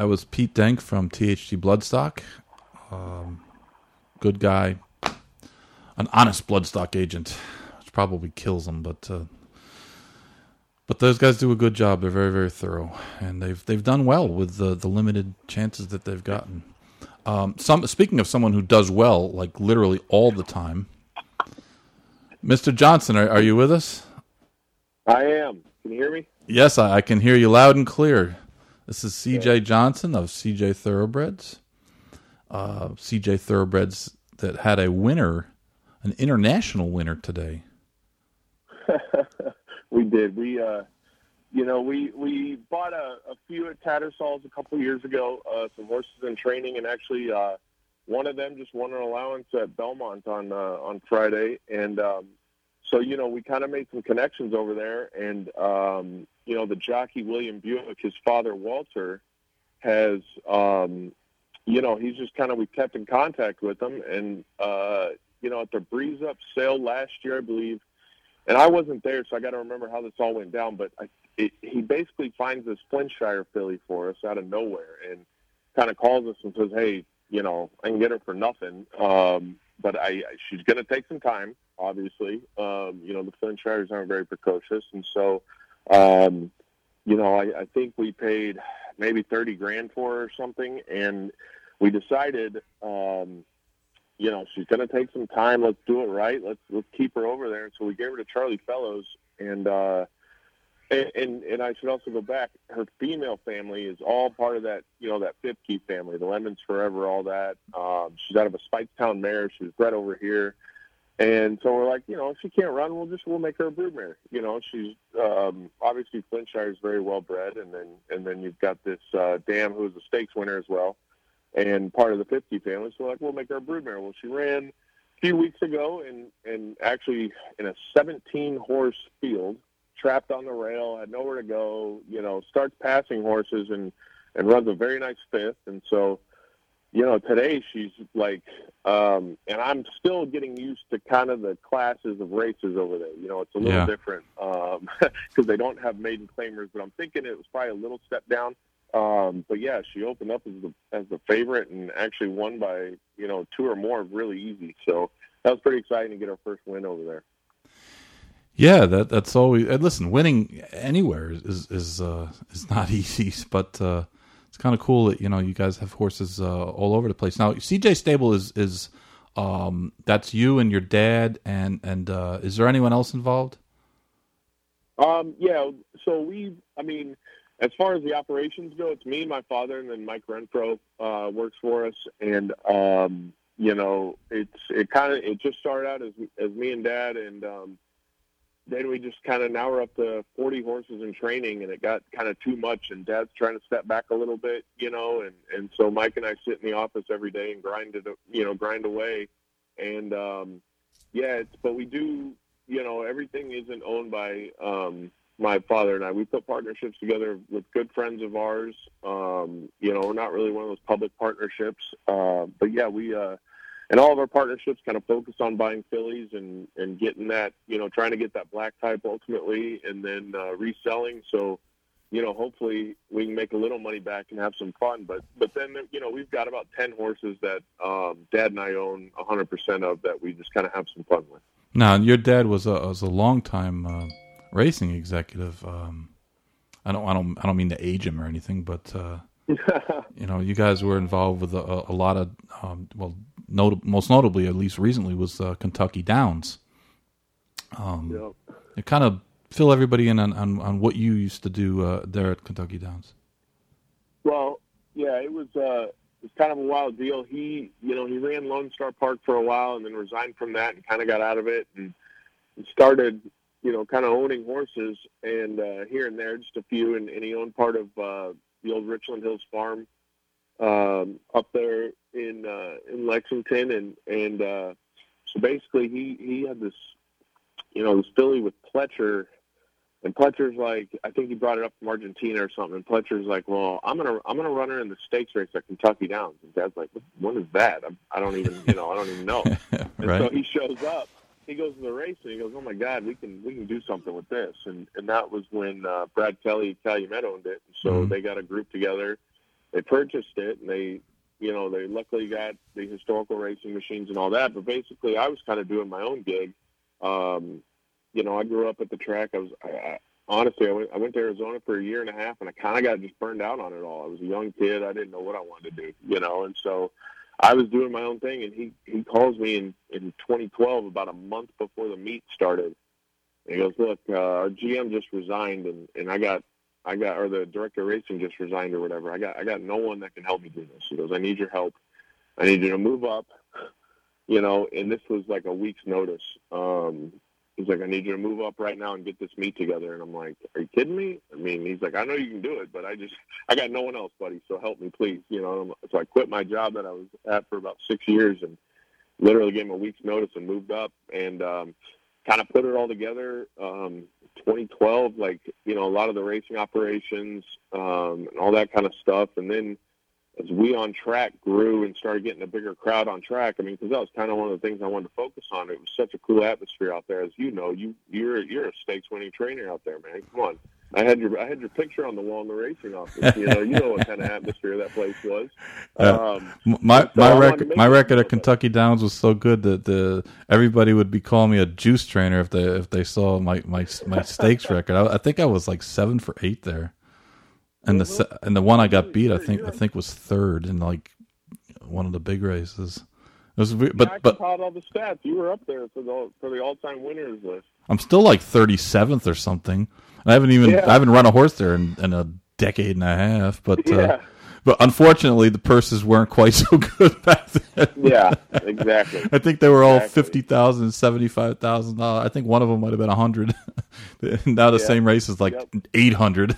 That was Pete Denk from THT Bloodstock. Um, good guy, an honest Bloodstock agent, which probably kills him, but uh, but those guys do a good job. They're very very thorough, and they've they've done well with the the limited chances that they've gotten. Um, some speaking of someone who does well, like literally all the time, Mr. Johnson, are, are you with us? I am. Can you hear me? Yes, I, I can hear you loud and clear. This is CJ Johnson of CJ Thoroughbreds. Uh, CJ Thoroughbreds that had a winner, an international winner today. we did. We, uh, you know, we we bought a, a few at Tattersalls a couple years ago. Uh, some horses in training, and actually, uh, one of them just won an allowance at Belmont on uh, on Friday, and um, so you know we kind of made some connections over there, and um, you know the jockey William Buick, his father Walter, has um, you know he's just kind of we kept in contact with him, and uh, you know at the Breeze Up sale last year, I believe, and I wasn't there, so I got to remember how this all went down, but I, it, he basically finds this Flintshire filly for us out of nowhere, and kind of calls us and says, hey. You know, I can get her for nothing, um, but I, she's going to take some time obviously. Um, you know, the Flintshires aren't very precocious, and so, um, you know, I, I think we paid maybe thirty grand for her or something, and we decided, um, you know, she's going to take some time. Let's do it right. Let's let's keep her over there. And so we gave her to Charlie Fellowes, and uh, and, and I should also go back. Her female family is all part of that, you know, that Fifkey family, the Lemons Forever, all that. Um, she's out of a Speightstown mare. She was bred over here. And so we're like, you know, if she can't run, we'll just we'll make her a broodmare. You know, she's um, obviously Flintshire is very well bred, and then and then you've got this uh, Dam who's a stakes winner as well, and part of the Fifkey family. So we're like, we'll make her a broodmare. Well, she ran a few weeks ago, and and actually in a 17 horse field, trapped on the rail, had nowhere to go. You know, starts passing horses and and runs a very nice fifth, and so you know, today she's like, um, and I'm still getting used to kind of the classes of races over there. You know, it's a little Yeah. different because they don't have maiden claimers, but I'm thinking it was probably a little step down. Um, but yeah, she opened up as the as the favorite and actually won by you know two or more really easy. So that was pretty exciting to get our first win over there. Yeah, that that's always. And listen, winning anywhere is is uh, is not easy, but uh, it's kind of cool that you know you guys have horses uh, all over the place. Now, CJ Stable is is um, that's you and your dad, and and uh, is there anyone else involved? Um, yeah, so we, I mean, as far as the operations go, it's me, my father, and then Mike Renfro uh, works for us. And um, you know, it's it kind of it just started out as as me and Dad, and um, then we just kind of now we're up to 40 horses in training, and it got kind of too much. And Dad's trying to step back a little bit, you know, and and so Mike and I sit in the office every day and grind it, you know, grind away. And um, yeah, it's but we do you know, everything isn't owned by um, my father and I. We put partnerships together with good friends of ours. Um, you know, we're not really one of those public partnerships, uh, but yeah, we uh, and all of our partnerships kind of focus on buying fillies and and getting that, you know, trying to get that black type ultimately, and then uh, reselling. So. You know, hopefully we can make a little money back and have some fun. But but then you know we've got about ten horses that um, Dad and I own hundred percent of that we just kind of have some fun with. Now, your dad was a was a longtime uh, racing executive. Um, I don't I don't I don't mean to age him or anything, but uh, you know, you guys were involved with a, a lot of um, well, not, most notably, at least recently, was uh, Kentucky Downs. Um, Yeah. You kind of fill everybody in on, on, on what you used to do uh, there at Kentucky Downs. Well, yeah, it was uh, it was kind of a wild deal. He, you know, he ran Lone Star Park for a while and then resigned from that and kind of got out of it and, and started, you know, kind of owning horses and uh, here and there, just a few. And, and he owned part of uh, the old Richland Hills farm um, up there in uh, in Lexington, and and uh, so basically he he had this, you know, this filly with Pletcher. And Pletcher's like, I think he brought it up from Argentina or something. And Pletcher's like, well, I'm gonna, I'm gonna run her in the stakes race at Kentucky Downs. And Dad's like, what is that? I'm, I don't even, you know, I don't even know. And right? so he shows up. He goes to the race and he goes, "Oh my God, we can we can do something with this." And and that was when uh, Brad Kelly Calumet owned it. And so Mhm. they got a group together, they purchased it and they you know they luckily got the historical racing machines and all that. But basically, I was kind of doing my own gig. Um, you know, I grew up at the track. I was I, I, honestly, I went I went to Arizona for a year and a half, and I kind of got just burned out on it all. I was a young kid. I didn't know what I wanted to do. You know, and so I was doing my own thing, and he he calls me in in 2012, about a month before the meet started. And he goes, "Look, uh, our GM just resigned, and and I got I got or the director of racing just resigned or whatever. I got I got no one that can help me do this." He goes, "I need your help. I need you to move up." You know, and this was like a week's notice. Um, he's like, I need you to move up right now and get this meet together. And I'm like, Are you kidding me? I mean, he's like, I know you can do it, but I just, I got no one else, buddy. So help me, please. You know, so I quit my job that I was at for about six years and literally gave him a week's notice and moved up and um, kind of put it all together. Um, 2012, like, you know, a lot of the racing operations um, and all that kind of stuff. And then, as we on track grew and started getting a bigger crowd on track, I mean, because that was kind of one of the things I wanted to focus on. It was such a cool atmosphere out there, as you know. You you're you're a stakes winning trainer out there, man. Come on. I had your I had your picture on the wall in the racing office. You know, you know what kind of atmosphere that place was. Um, my so my record my record at Kentucky Downs was so good that the everybody would be calling me a juice trainer if they if they saw my my my stakes record. I, I think I was like seven for eight there and the and the one I got beat, I think I think was third in like one of the big races. It was, but but all the stats. You were up there for the for the all time winners list. I'm still like 37th or something. I haven't even yeah. I haven't run a horse there in, in a decade and a half. But uh, yeah. uh, but unfortunately, the purses weren't quite so good back then. Yeah, exactly. I think they were all exactly. fifty thousand, seventy-five thousand dollars. I think one of them might have been a hundred. now the same race is like yep. eight hundred.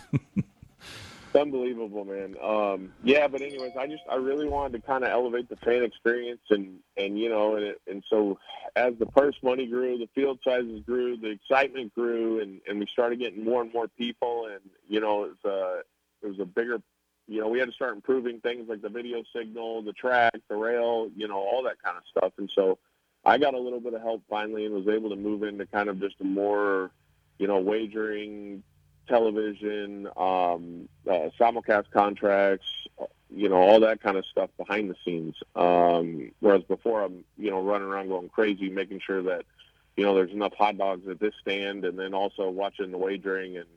Unbelievable, man. Um, yeah, but anyways, I just I really wanted to kind of elevate the fan experience, and and you know, and it, and so as the purse money grew, the field sizes grew, the excitement grew, and and we started getting more and more people, and you know, it was a it was a bigger, you know, we had to start improving things like the video signal, the track, the rail, you know, all that kind of stuff, and so I got a little bit of help finally, and was able to move into kind of just a more you know, wagering television, um, uh, simulcast contracts, you know, all that kind of stuff behind the scenes. Um, whereas before, I'm, you know, running around going crazy, making sure that, you know, there's enough hot dogs at this stand, and then also watching the wagering and,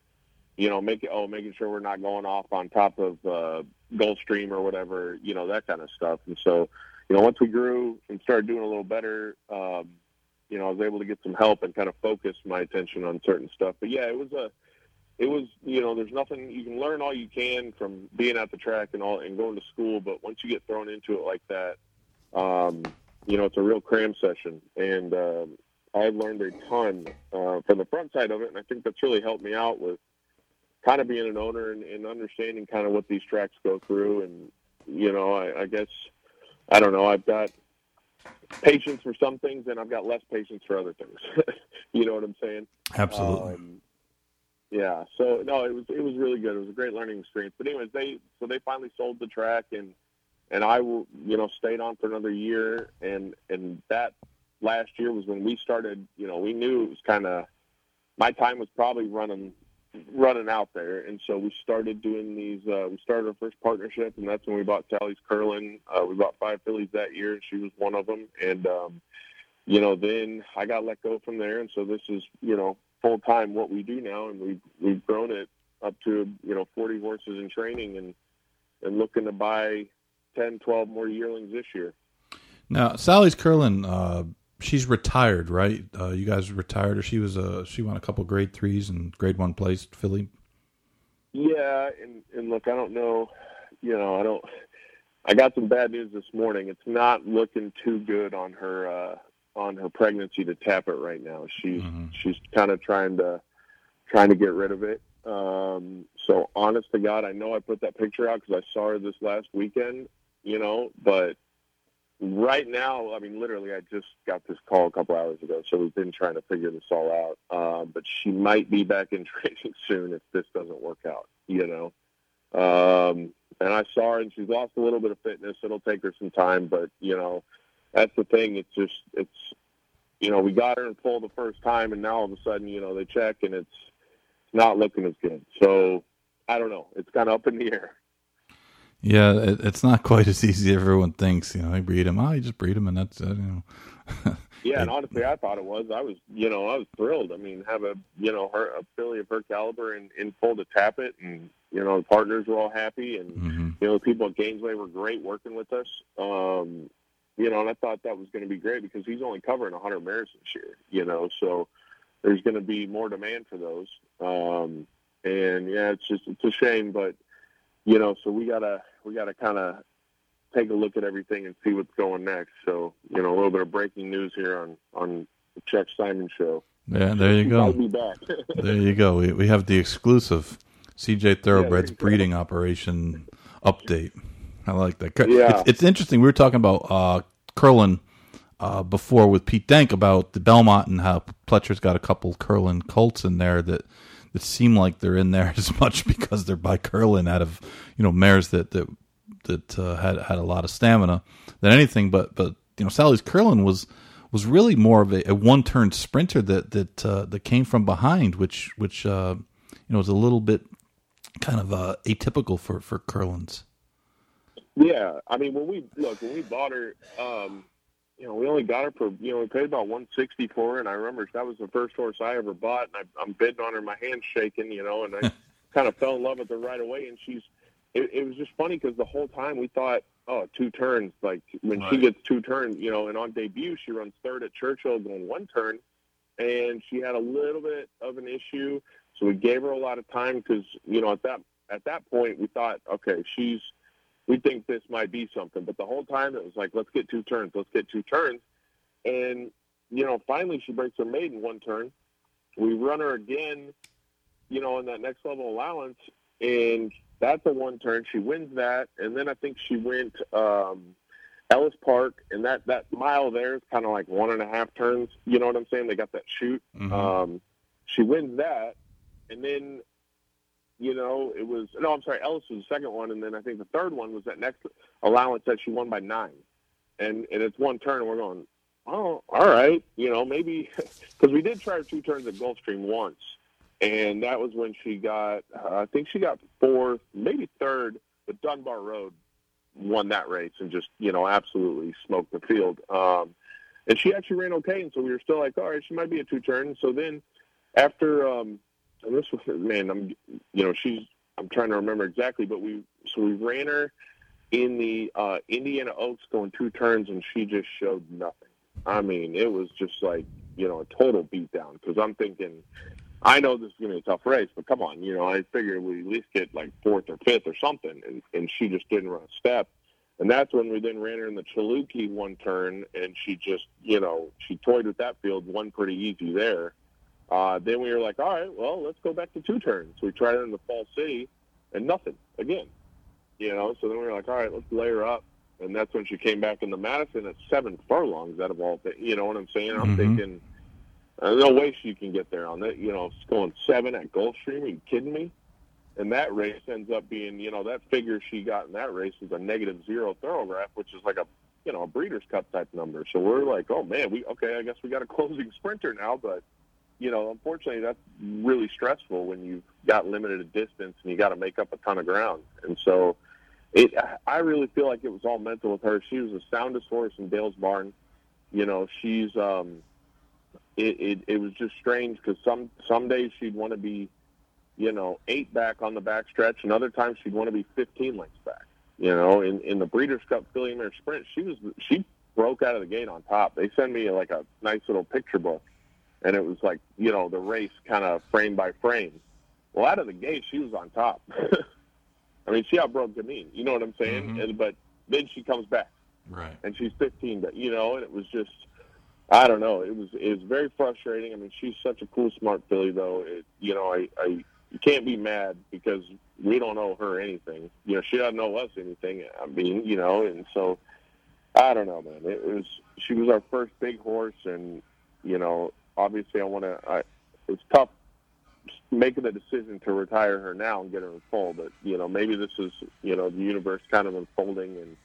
you know, making oh, making sure we're not going off on top of uh, Gulfstream or whatever, you know, that kind of stuff. And so, you know, once we grew and started doing a little better, um, you know, I was able to get some help and kind of focus my attention on certain stuff. But yeah, it was a it was you know there's nothing you can learn all you can from being at the track and all and going to school but once you get thrown into it like that um, you know it's a real cram session. And um, i've learned a ton uh, from the front side of it and i think that's really helped me out with kind of being an owner and, and understanding kind of what these tracks go through. And you know I, I guess i don't know i've got patience for some things and i've got less patience for other things. You know what i'm saying? Absolutely. Um, yeah. So no, it was it was really good. It was a great learning experience. But anyways, they so they finally sold the track and and I you know stayed on for another year and and that last year was when we started. You know, we knew it was kind of my time was probably running running out there, and so we started doing these. Uh, we started our first partnership, and that's when we bought Sally's Curlin. Uh, we bought five fillies that year, and she was one of them. And um, you know, then I got let go from there, and so this is you know full time what we do now, and we've we've grown it up to you know 40 horses in training, and and looking to buy 10, 12 more yearlings this year. Now, Sally's Curlin, uh, she's retired, right? Uh, you guys retired, or she was a she won a couple grade threes and grade one placed filly. Yeah, and and look, I don't know, you know, I don't. I got some bad news this morning. It's not looking too good on her uh, on her pregnancy to Tapit right now. She's mm-hmm. she's kind of trying to trying to get rid of it. Um, so honest to God, I know I put that picture out because I saw her this last weekend. You know, but right now, I mean, literally, I just got this call a couple hours ago, so we've been trying to figure this all out. Uh, but she might be back in training soon if this doesn't work out. You know. Um, and I saw her, and she's lost a little bit of fitness. It'll take her some time, but you know, that's the thing. It's just it's you know we got her in full the first time, and now all of a sudden you know they check and it's not looking as good. So I don't know. It's kind of up in the air. Yeah, it, it's not quite as easy as everyone thinks. You know, they breed them. Oh, you just breed them, and that's it. You know. yeah, and honestly, I thought it was. I was, you know, I was thrilled. I mean, have a, you know, her a filly of her caliber in, in full to Tapit, and you know, the partners were all happy, and mm-hmm. you know, the people at Gainesway were great working with us. Um, you know, and I thought that was going to be great because he's only covering 100 mares this year. You know, so there's going to be more demand for those. Um, and yeah, it's just it's a shame, but you know, so we gotta we gotta kind of take a look at everything and see what's going next. So you know, a little bit of breaking news here on on the Chuck Simon show. Yeah, there you go. I'll be back. there you go. We we have the exclusive CJ Thoroughbreds yeah, breeding go. operation update. I like that. Yeah. It's, it's interesting. We were talking about uh, Curlin uh, before with Pete Denk about the Belmont and how Pletcher's got a couple Curlin colts in there that that seem like they're in there as much because they're by Curlin out of you know mares that that that uh, had had a lot of stamina than anything. But but you know Sally's Curlin was was really more of a, a one turn sprinter that that uh, that came from behind, which which uh, you know was a little bit kind of uh, atypical for for Curlins. Yeah, I mean when we look when we bought her, um, you know, we only got her for you know we paid about one sixty for her, and I remember that was the first horse I ever bought, and I, I'm bidding on her, my hands shaking, you know, and I kind of fell in love with her right away, and she's. It, it was just funny because the whole time we thought, oh, two turns. Like when right. she gets two turns, you know, and on debut she runs third at Churchill going one turn, and she had a little bit of an issue, so we gave her a lot of time because you know at that at that point we thought, okay, she's we think this might be something. But the whole time it was like, let's get two turns, let's get two turns. And, you know, finally she breaks her maiden one turn. We run her again, you know, in that next level allowance, and that's a one turn. She wins that, and then I think she went um, Ellis Park, and that that mile there is kind of like one and a half turns. You know what I'm saying? They got that chute. Mm-hmm. Um, she wins that, and then you know, it was no, I'm sorry, Ellis was the second one, and then I think the third one was that next allowance that she won by nine, and and it's one turn, and we're going, oh, all right, you know, maybe because we did try her two turns at Gulfstream once, and that was when she got, uh, I think she got fourth, maybe third, but Dunbar Road won that race and just you know absolutely smoked the field. Um, and she actually ran okay, and so we were still like, all right, she might be a two turn. So then after um, this was man, I'm you know she's I'm trying to remember exactly, but we so we ran her in the uh, Indiana Oaks going two turns, and she just showed nothing. I mean, it was just like you know a total beatdown because I'm thinking. I know this is going to be a tough race, but come on, you know, I figured we at least get like fourth or fifth or something, and and she just didn't run a step, and that's when we then ran her in the Chilukki one turn, and she just, you know, she toyed with that field, won pretty easy there, uh, then we were like, all right, well, let's go back to two turns. We tried it in the Fall City, and nothing again. You know, so then we were like, all right, let's layer up. And that's when she came back in the Madison at seven furlongs out of all things. You know what I'm saying? I'm mm-hmm. thinking, there's no way she can get there on that. You know, it's going seven at Gulfstream. Are you kidding me? And that race ends up being, you know, that figure she got in that race was a negative zero Thoro-Graph, which is like a, you know, a Breeders' Cup type number. So we're like, oh man, we okay, I guess we got a closing sprinter now, but you know, unfortunately, that's really stressful when you've got limited distance and you got to make up a ton of ground. And so, it, I really feel like it was all mental with her. She was the soundest horse in Dale's barn. You know, she's, um, it, it, it was just strange because some, some days she'd want to be, you know, eight back on the back stretch and other times she'd want to be 15 lengths back. You know, in, in the Breeders' Cup Filly Mare Sprint, she was, she broke out of the gate on top. They send me like a nice little picture book and it was like you know the race kind of frame by frame. Well, out of the gate, she was on top. I mean, she outbroke Gamine. You know what I'm saying? Mm-hmm. And, but then she comes back, right? And she's 15. But you know, and it was just, I don't know. It was it was very frustrating. I mean, she's such a cool, smart filly, though. It, you know, I, I you can't be mad because we don't owe her anything. You know, she doesn't owe us anything. I mean, you know, and so I don't know, man. It was she was our first big horse, and you know, obviously I want to. It's tough making the decision to retire her now and get her in full, but you know maybe this is you know the universe kind of unfolding and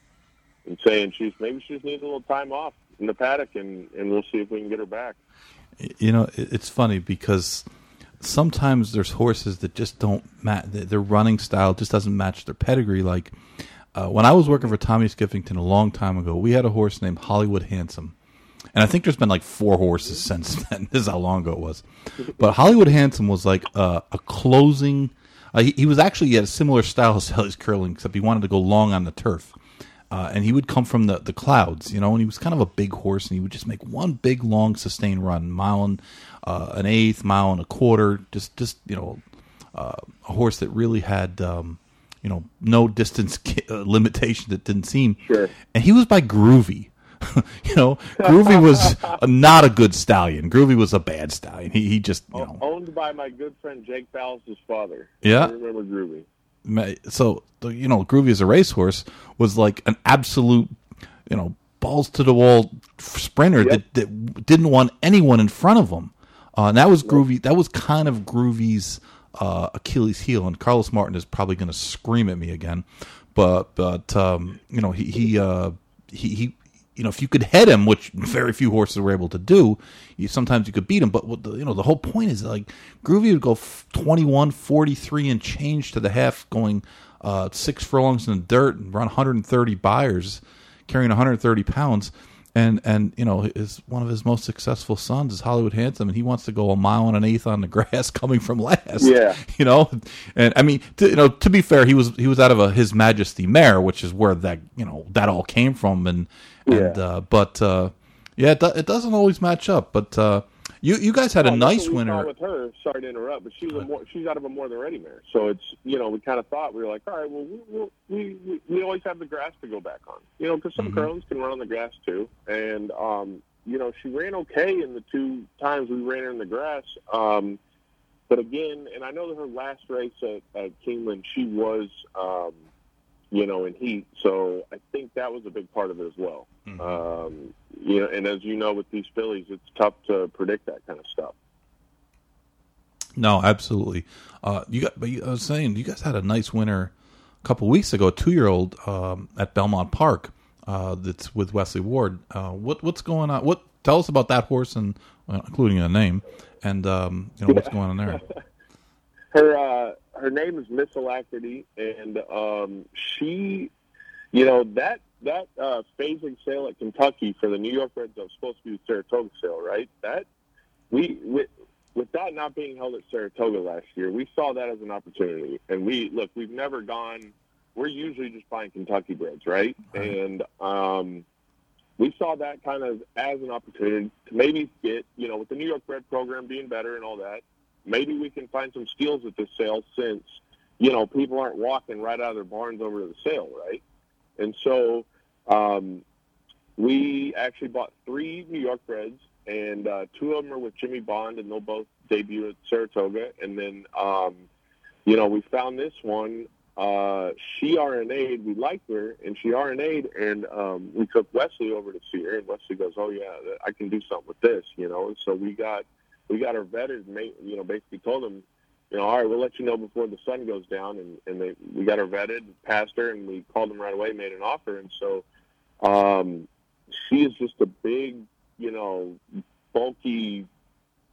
and saying she's maybe she just needs a little time off in the paddock and and we'll see if we can get her back. You know, it's funny because sometimes there's horses that just don't match their running style just doesn't match their pedigree. Like Uh, when I was working for Tommy Skiffington a long time ago, we had a horse named Hollywood Handsome. And I think there's been like four horses since then. this is how long ago it was. But Hollywood Handsome was like a closing. Uh, he, he, was actually he had a similar style as Sally's Curlin, except he wanted to go long on the turf. Uh, and he would come from the, the clouds, you know, and he was kind of a big horse, and he would just make one big, long, sustained run, mile and uh, an eighth, mile and a quarter, just, just you know, uh, a horse that really had, um, you know, no distance uh, limitation that didn't seem. Sure. And he was by Groovy. you know, Groovy was a, not a good stallion. Groovy was a bad stallion. He he just you know owned by my good friend Jake Ballas' father. Yeah, I remember Groovy so you know groovy as a racehorse was like an absolute you know balls to the wall sprinter yep. that, that didn't want anyone in front of him uh, and that was groovy that was kind of groovy's uh, achilles heel and carlos martin is probably going to scream at me again but but um, you know he he, uh, he he you know, if you could head him, which very few horses were able to do, you, sometimes you could beat him. But the, you know, the whole point is like Groovy would go 21, 43 and change to the half, going uh, six furlongs in the dirt and run 130 Beyers, carrying 130 pounds and and you know is one of his most successful sons is Hollywood Handsome, and he wants to go a mile and an eighth on the grass coming from last. Yeah, you know, and I mean, to, you know, to be fair, he was he was out of a His Majesty mare, which is where that you know that all came from, and and yeah. uh, but uh, yeah, it, do, it doesn't always match up, but uh, you you guys had a nice winner with her. Sorry to interrupt, but she's a more, she's out of a More Than Ready mare. So it's you know we kind of thought we were like, all right, well we we we, we always have the grass to go back on. You know, because some mm-hmm. girls can run on the grass too, and um, you know she ran okay in the two times we ran her in the grass. Um, but again, and I know that her last race at, at Keeneland, she was. Um, you know, in heat. So I think that was a big part of it as well. Mm-hmm. Um, you know, and as you know, with these fillies, it's tough to predict that kind of stuff. No, absolutely. Uh, you got, but you, I was saying, you guys had a nice winner a couple weeks ago, a two-year-old um, at Belmont Park. Uh, that's with Wesley Ward. Uh, what what's going on? What tell us about that horse and including a name and um, you know what's going on there. her uh, her name is Miss Alacrity, and um, she, you know that that uh, Fasig sale at Kentucky for the New York Breds that was supposed to be the Saratoga sale, right? That we with, with that not being held at Saratoga last year, we saw that as an opportunity. And we look, we've never gone. We're usually just buying Kentucky breds, right? right. And um, we saw that kind of as an opportunity to maybe get, you know, with the New York bred program being better and all that, maybe we can find some steals at this sale since you know people aren't walking right out of their barns over to the sale, right? And so um, we actually bought three New York Breds, and uh, two of them are with Jimmy Bond, and they'll both debut at Saratoga. And then um, you know we found this one. Uh, she RNA'd. We liked her, and she RNA'd, and um, we took Wesley over to see her. And Wesley goes, "Oh yeah, I can do something with this," you know. And so we got we got her vetted. And you know, basically told them, you know, all right, we'll let you know before the sun goes down. And and they we got her vetted, passed her, and we called them right away, made an offer. And so, um, she is just a big, you know, bulky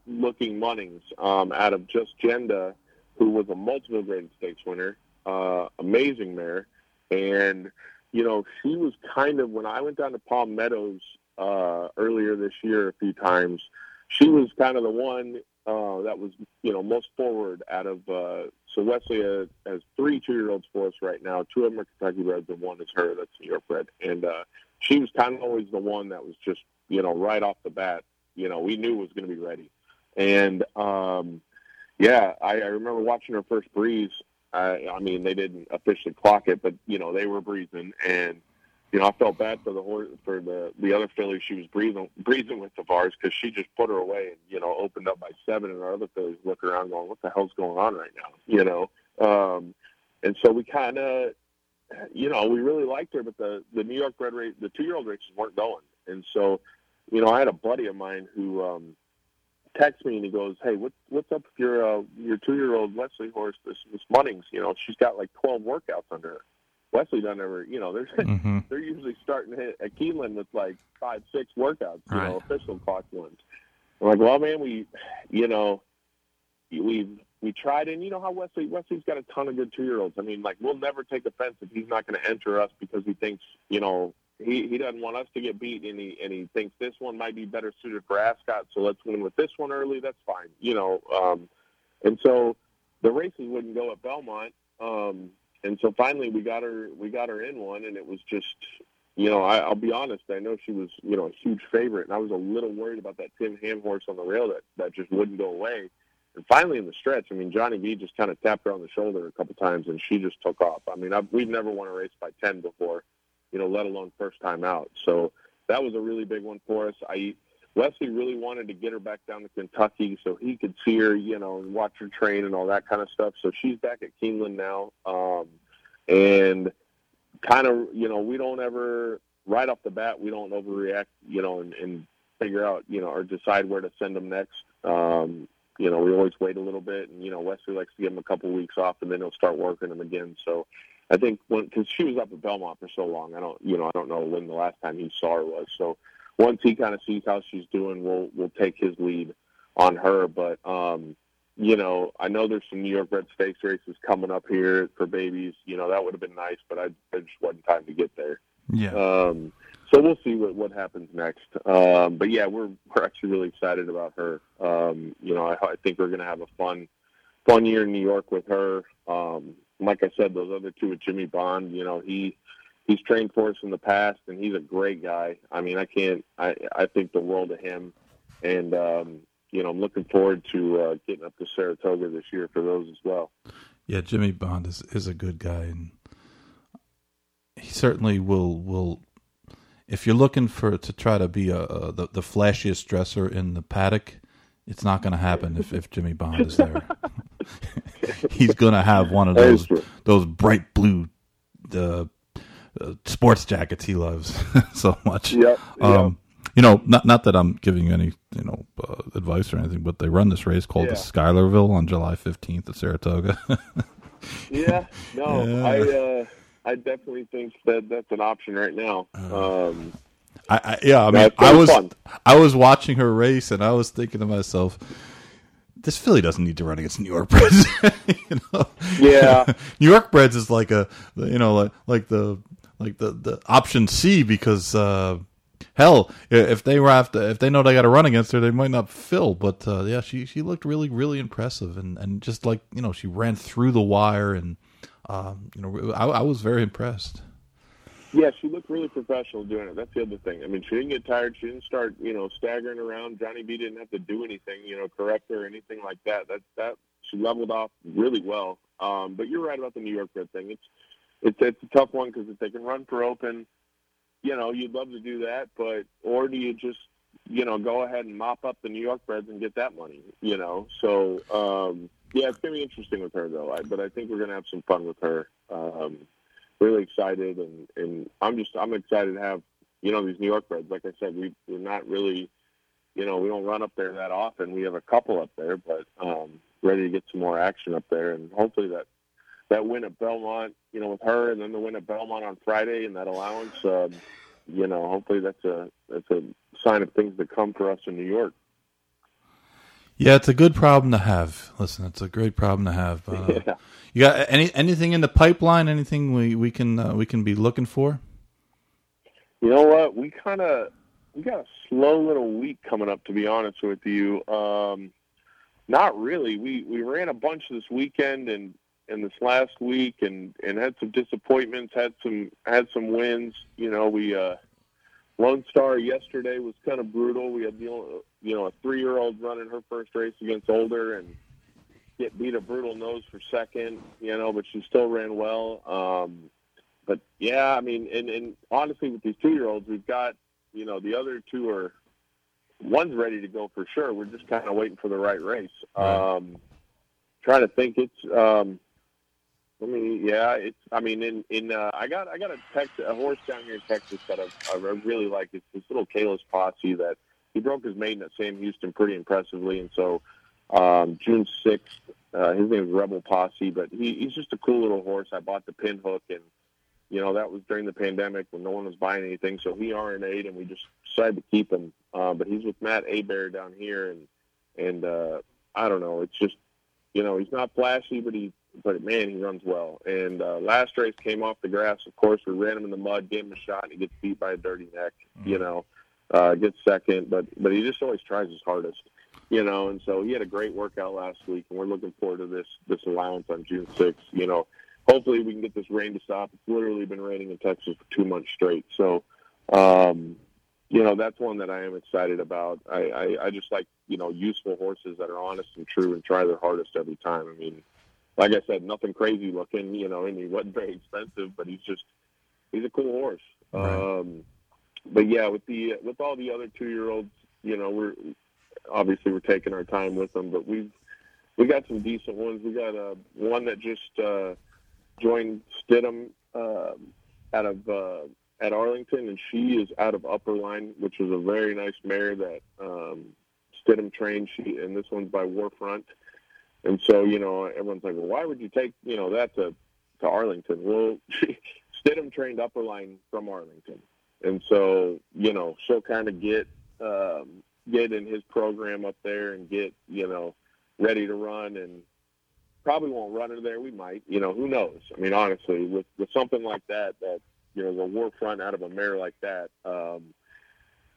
looking Munnings um, out of just Genda, who was a multiple graded stakes winner, uh, amazing mare, and you know she was kind of when I went down to Palm Meadows uh, earlier this year a few times she was kind of the one uh, that was, you know, most forward out of. So Wesley has, has three two-year-olds for us right now. Two of them are Kentucky Breds, and one is her. That's New York bred, and uh, she was kind of always the one that was just, you know, right off the bat. You know, we knew was going to be ready, and um, yeah, I, I remember watching her first breeze. I, I mean, they didn't officially clock it, but you know, they were breezing, and you know, I felt bad for the horse for the the other filly she was breathing breathing with bars because she just put her away and you know opened up by seven, and our other fillies look around going, "What the hell's going on right now?" You know, um, and so we kind of, you know, we really liked her, but the the New York Bred race, the two year old races weren't going, and so, you know, I had a buddy of mine who um, texts me and he goes, "Hey, what what's up with your uh, your two year old Wesley horse, this this Munnings? You know, she's got like twelve workouts under her." Wesley doesn't ever, you know, they're mm-hmm. they're usually starting to hit at Keeneland with like five, six workouts, you right. know, official clock ones. I'm like, well, man, we, you know, we've we tried, and you know how Wesley Wesley's got a ton of good two year olds. I mean, like we'll never take offense if he's not going to enter us because he thinks you know he he doesn't want us to get beat, and he and he thinks this one might be better suited for Ascot. So let's win with this one early. That's fine, you know. Um, and so the races wouldn't go at Belmont. Um, and so finally we got her we got her in one, and it was just you know I, I'll be honest. I know she was you know a huge favorite, and I was a little worried about that Tim Ham horse on the rail that that just wouldn't go away. And finally in the stretch, I mean Johnny V just kind of tapped her on the shoulder a couple times, and she just took off. I mean I've, we've never won a race by ten before, you know, let alone first time out. So that was a really big one for us. I Wesley really wanted to get her back down to Kentucky so he could see her, you know, and watch her train and all that kind of stuff. So she's back at Keeneland now, um, and kind of, you know, we don't ever right off the bat we don't overreact, you know, and, and figure out, you know, or decide where to send them next. Um, you know, we always wait a little bit, and you know, Wesley likes to give him a couple weeks off, and then he'll start working them again. So, I think when because she was up at Belmont for so long, I don't, you know, I don't know when the last time he saw her was. So, once he kind of sees how she's doing, we'll we'll take his lead on her. But um, you know, I know there's some New York Bred Stakes races coming up here for babies. You know, that would have been nice, but I, I just wasn't time to get there. Yeah. Um, so we'll see what what happens next. Um, but yeah, we're we're actually really excited about her. Um, you know, I, I think we're going to have a fun fun year in New York with her. Um, like I said, those other two with Jimmy Bond. You know, he he's trained for us in the past, and he's a great guy. I mean, I can't. I I think the world of him, and um, you know, I'm looking forward to uh, getting up to Saratoga this year for those as well. Yeah, Jimmy Bond is is a good guy, and he certainly will will. If you're looking for to try to be a, a the, the flashiest dresser in the paddock, it's not going to happen if, if Jimmy Bond is there. He's going to have one of those those bright blue uh, uh, sports jackets he loves so much. Yep, um, you know, not not that I'm giving you any you know uh, advice or anything, but they run this race called Yeah. the Schuylerville on July 15th at Saratoga. yeah, no, Yeah. I uh, I definitely think that that's an option right now. Um, I, I yeah, I mean, I was fun. I was watching her race, and I was thinking to myself, this filly doesn't need to run against New York Breds. you know, Yeah. New York Breds is like a you know like like the like the the option C because. uh Hell, if they were after, if they know they got to run against her, they might not fill. But uh, yeah, she she looked really really impressive, and and just like you know, she ran through the wire, and um, you know, I, I was very impressed. Yeah, she looked really professional doing it. That's the other thing. I mean, she didn't get tired. She didn't start, you know, staggering around. Johnny V didn't have to do anything, you know, correct her or anything like that. That that she leveled off really well. Um, but you're right about the New York Bred thing. It's it's it's a tough one because if they can run for open, you know, you'd love to do that. But or do you just you know go ahead and mop up the New York Breds and get that money? You know, so um, yeah, it's gonna be interesting with her though. I, but I think we're gonna have some fun with her. Um, really excited and and I'm just I'm excited to have you know these New York Breds. Like I said, we we're not really you know we don't run up there that often. We have a couple up there, but um, ready to get some more action up there, and hopefully that that win at Belmont, you know, with her, and then the win at Belmont on Friday and that allowance, um, you know, hopefully that's a that's a sign of things to come for us in New York. Yeah, it's a good problem to have. Listen, it's a great problem to have. Uh, Yeah. You got any anything in the pipeline? Anything we we can uh, we can be looking for? You know what? We kind of we got a slow little week coming up. To be honest with you, um, not really. We we ran a bunch this weekend and and this last week, and and had some disappointments. Had some had some wins. You know, we uh, Lone Star yesterday was kind of brutal. We had the you know a three year old running her first race against older and get beat a brutal nose for second. You know, but she still ran well. Um, but yeah, I mean, and, and honestly, with these two year olds, we've got you know the other two are one's ready to go for sure. We're just kind of waiting for the right race. Um, trying to think, it's um, I mean, yeah, it's. I mean, in in uh, I got I got a Texas a horse down here in Texas that I, I really like. It's this little Kalis Posse that he broke his maiden at Sam Houston pretty impressively, and so um, June sixth. Uh, his name is Rebel Posse, but he, he's just a cool little horse. I bought the pin hook, and you know that was during the pandemic when no one was buying anything, so he RNA'd, and we just decided to keep him. Uh, but he's with Matt Abear down here, and and uh, I don't know, it's just you know, he's not flashy, but he, but man, he runs well. And uh, last race came off the grass. Of course, we ran him in the mud, gave him a shot, and he gets beat by a dirty neck. Mm-hmm. You know, uh, gets second, but but he just always tries his hardest. You know, and so he had a great workout last week, and we're looking forward to this this allowance on June sixth. You know, hopefully we can get this rain to stop. It's literally been raining in Texas for two months straight. So, um, you know, that's one that I am excited about. I, I, I just like, you know, useful horses that are honest and true and try their hardest every time. I mean, like I said, nothing crazy looking, you know, and he wasn't very expensive, but he's just, he's a cool horse. Right. Um, but yeah, with the, with all the other two year olds, you know, we're, obviously we're taking our time with them, but we've, we got some decent ones. We got uh, one that just uh, joined Stidham uh, out of uh, at Arlington, and she is out of Upper Line, which is a very nice mare that um, Stidham trained. She and this one's by War Front, and so you know everyone's like, well, why would you take you know that to to Arlington? Well, Stidham trained Upper Line from Arlington, and so you know she'll kind of get um, get in his program up there and get you know ready to run and probably won't run her there. We might, you know, who knows? I mean, honestly, with with something like that, that you know, the War Front out of a mare like that, um,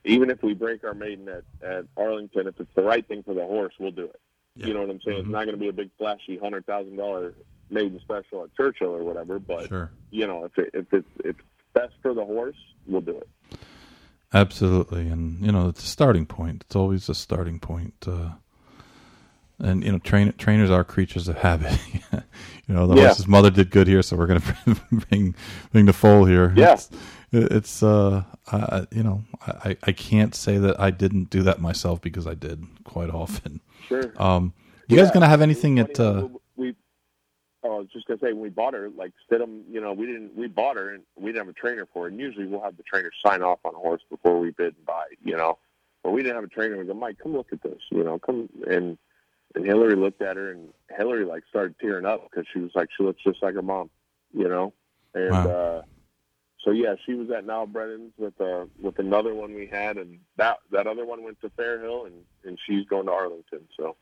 even if we break our maiden at at Arlington, if it's the right thing for the horse, we'll do it. Yeah. You know what I'm saying? It's Mhm. not going to be a big flashy hundred thousand dollar maiden special at Churchill or whatever, but Sure. you know, if it, if it's if best for the horse, we'll do it. Absolutely, and you know it's a starting point. It's always a starting point. Uh, and you know, train, trainers are creatures of habit. you know, the Yeah. horse's mother did good here, so we're going to bring bring the foal here. Yeah. It's, it's uh, I, you know, I I can't say that I didn't do that myself because I did quite often. Sure. Um, you guys going to have anything at? Uh, we, oh, I was just gonna say when we bought her, like Stidham, you know, we didn't we bought her and we didn't have a trainer for her. And usually we'll have the trainer sign off on a horse before we bid and buy, you know. But we didn't have a trainer. We go, Mike, come look at this, you know, come and and Hillary looked at her and Hillary like started tearing up because she was like she looks just like her mom, you know. And Wow. uh so yeah, she was at Niall Brennan's with uh with another one we had and that that other one went to Fairhill and and she's going to Arlington, so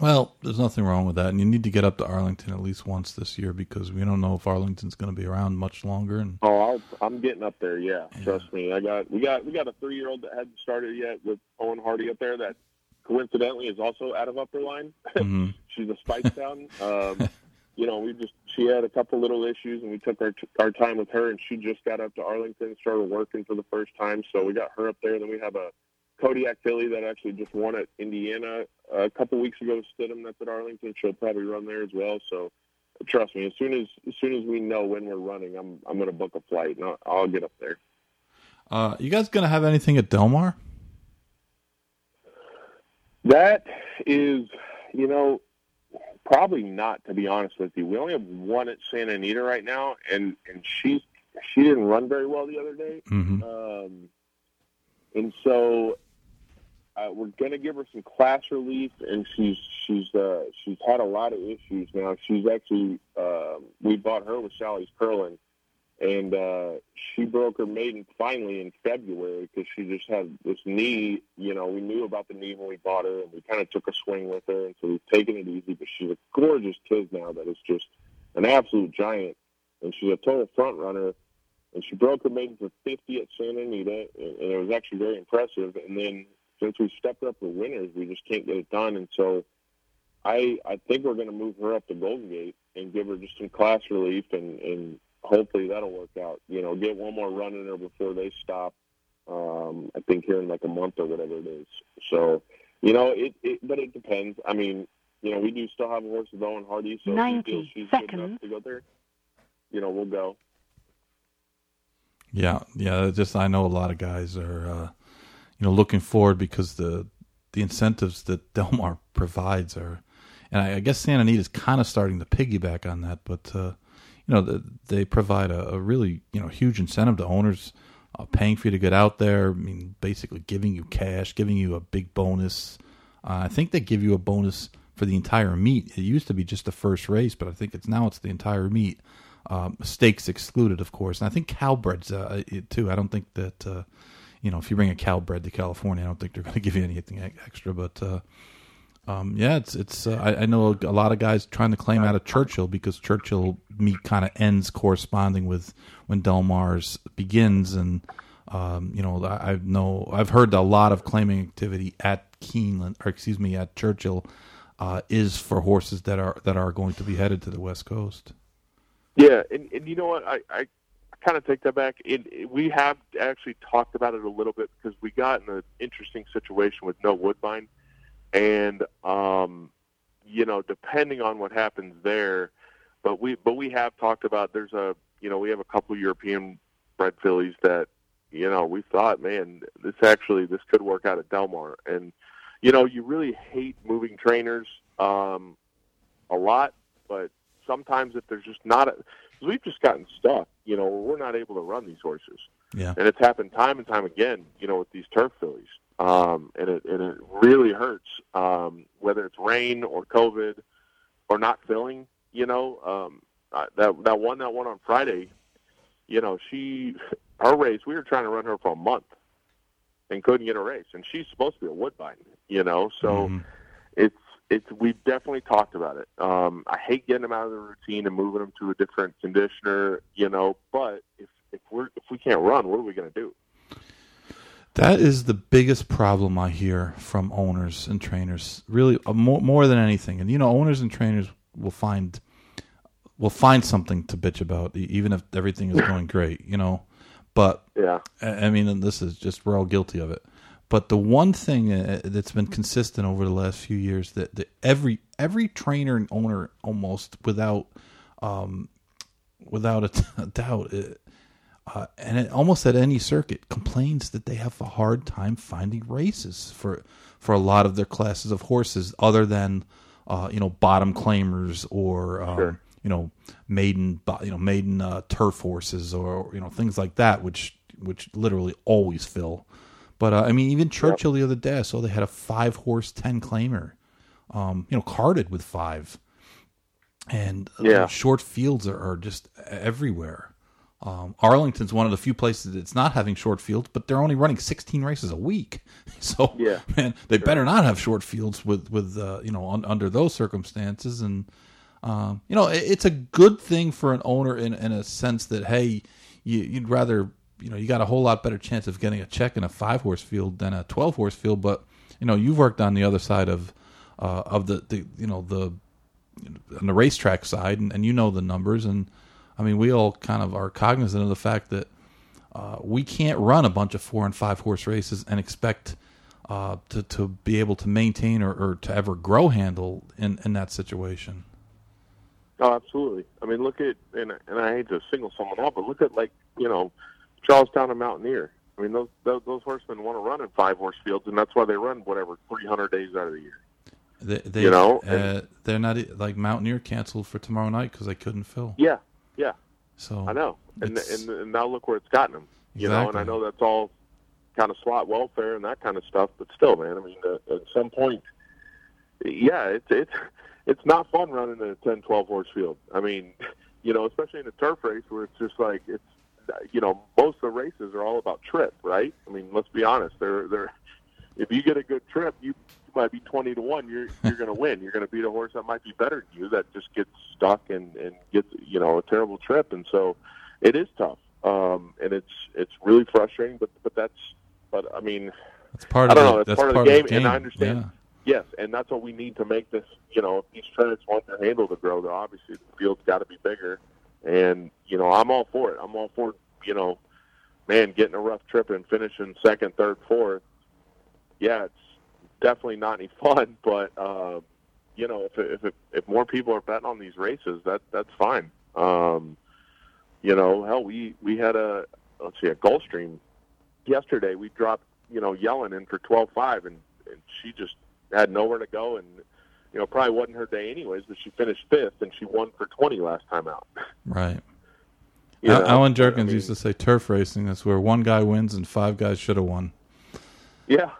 well, there's nothing wrong with that, and you need to get up to Arlington at least once this year because we don't know if Arlington's going to be around much longer. And Oh, I'll, I'm getting up there. Yeah, trust me. I got we got we got a three year old that hadn't started yet with Owen Hardy up there. That coincidentally is also out of Upper Line. Mhm. She's a Speightstown. Um, you know, we just she had a couple little issues, and we took our our time with her, and she just got up to Arlington, and started working for the first time. So we got her up there. Then we have a Kodiak filly that actually just won at Indiana a couple weeks ago. Stidham that's at Arlington. She'll probably run there as well. So trust me, as soon as as soon as we know when we're running, I'm I'm going to book a flight and I'll, I'll get up there. uh, you guys going to have anything at Del Mar? That is, you know, probably not to be honest with you. We only have one at Santa Anita right now, and and she's she didn't run very well the other day, hmm um, and so uh, we're going to give her some class relief, and she's she's uh, she's had a lot of issues now. She's actually um we bought her with Sally's Curlin, and uh, she broke her maiden finally in February because she just had this knee. You know, we knew about the knee when we bought her, and we kind of took a swing with her, and so we've taken it easy. But she's a gorgeous kid now that is just an absolute giant, and she's a total front runner. And she broke her maiden for 50 at Santa Anita, and, and it was actually very impressive. And then since we stepped up the winners, we just can't get it done. And so I I think we're going to move her up to Golden Gate and give her just some class relief, and and hopefully that'll work out. You know, get one more run in her before they stop. Um, I think here in like a month or whatever it is. So you know, it, it but it depends. I mean, you know, we do still have a horse with Owen Hardy, so if we 90 feel she's good enough seconds. to go there. You know, we'll go. Yeah, yeah. Just I know a lot of guys are, uh, you know, looking forward because the the incentives that Del Mar provides are, and I, I guess Santa Anita is kind of starting to piggyback on that. But uh, you know, the, they provide a, a really you know huge incentive to owners, uh, paying for you to get out there. I mean, basically giving you cash, giving you a big bonus. Uh, I think they give you a bonus for the entire meet. It used to be just the first race, but I think it's now it's the entire meet um, stakes excluded, of course. And I think Calbred's uh, it too. I don't think that uh, you know if you bring a Calbred to California, I don't think they're going to give you anything extra. But uh, Um, yeah, it's it's. Uh, I, I, know a lot of guys trying to claim out of Churchill because Churchill meet kind of ends corresponding with when Del Mar's begins, and um, you know I, I, know I've heard a lot of claiming activity at Keeneland, or excuse me, at Churchill, uh, is for horses that are that are going to be headed to the West Coast. Yeah, and, and you know what I, I kind of take that back. It, it, we have actually talked about it a little bit because we got in an interesting situation with no Woodbine and um, you know, depending on what happens there, but we but we have talked about there's a you know we have a couple European bred fillies that you know we thought man this actually this could work out at Del Mar. And you know you really hate moving trainers um, a lot but sometimes if there's just not a we've just gotten stuck you know we're not able to run these horses. Yeah. And it's happened time and time again you know with these turf fillies um, and it and it really hurts. Um, whether it's rain or COVID or not filling, you know, um, that that one that one on Friday, you know, she her race we were trying to run her for a month and couldn't get a race, and she's supposed to be a woodbine, you know, so mm-hmm. it's it's we've definitely talked about it. Um, I hate getting them out of the routine and moving them to a different conditioner, you know, but if if we're if we can't run, what are we going to do? That is the biggest problem I hear from owners and trainers. Really, uh, more more than anything. And you know, owners and trainers will find will find something to bitch about, even if everything is going great. You know, but yeah, I mean, and this is just we're all guilty of it. But the one thing uh, that's been consistent over the last few years that, that every every trainer and owner almost without um, without a doubt it, uh, and it, almost at any circuit complains that they have a hard time finding races for for a lot of their classes of horses, other than uh, you know bottom claimers or um, sure. you know maiden you know maiden uh, turf horses or you know things like that, which which literally always fill. But uh, I mean, even Churchill yep. the other day, I saw they had a five horse ten claimer, um, you know, carded with five, and uh, yeah. short fields are, are just everywhere. Um, Arlington's one of the few places that's not having short fields, but they're only running 16 races a week. So, yeah, man, they sure. better not have short fields with with uh, you know un, under those circumstances. And um, you know, it, it's a good thing for an owner in in a sense that hey, you, would rather you know you got a whole lot better chance of getting a check in a five horse field than a 12 horse field. But you know, you've worked on the other side of uh, of the, the you know the on the racetrack side, and, and you know the numbers and I mean, we all kind of are cognizant of the fact that uh, we can't run a bunch of four and five horse races and expect uh, to to be able to maintain or, or, to ever grow handle in, in that situation. Oh, absolutely. I mean, look at and and I hate to single someone out, but look at like you know Charlestown and Mountaineer. I mean, those those, those horsemen want to run in five horse fields, and that's why they run whatever 300 days out of the year. They, they you know, uh, they're not like Mountaineer canceled for tomorrow night because they couldn't fill. Yeah, yeah. So I know, and, and and now look where it's gotten them. You exactly. know, and I know that's all kind of slot welfare and that kind of stuff, but still, man. I mean, uh, at some point, yeah, it's it's it's not fun running a 10, 12 horse field. I mean, you know, especially in a turf race where it's just like it's you know most of the races are all about trip, right? I mean, let's be honest. They're they're if you get a good trip, you might be twenty to one. You're you're going to win. You're going to beat a horse that might be better than you that just gets stuck and and gets you know a terrible trip. And so it is tough, um, and it's it's really frustrating. But but that's but I mean, that's part I don't the, know. That's, part, part of the game, game, and I understand. Yeah. Yes, and that's what we need to make this. You know, if these trends want their handle to grow, though, obviously the field's got to be bigger. And you know, I'm all for it. I'm all for you know, man, getting a rough trip and finishing second, third, fourth. Yeah, it's definitely not any fun. But uh, you know, if if if more people are betting on these races, that that's fine. Um, you know, hell, we we had a let's see a Gulfstream yesterday. We dropped you know Yellen in for twelve five, and and she just had nowhere to go, and you know probably wasn't her day anyways. But she finished fifth, and she won for twenty last time out. Right. You know, Allen Jerkens I mean, used to say turf racing is where one guy wins and five guys should have won. Yeah,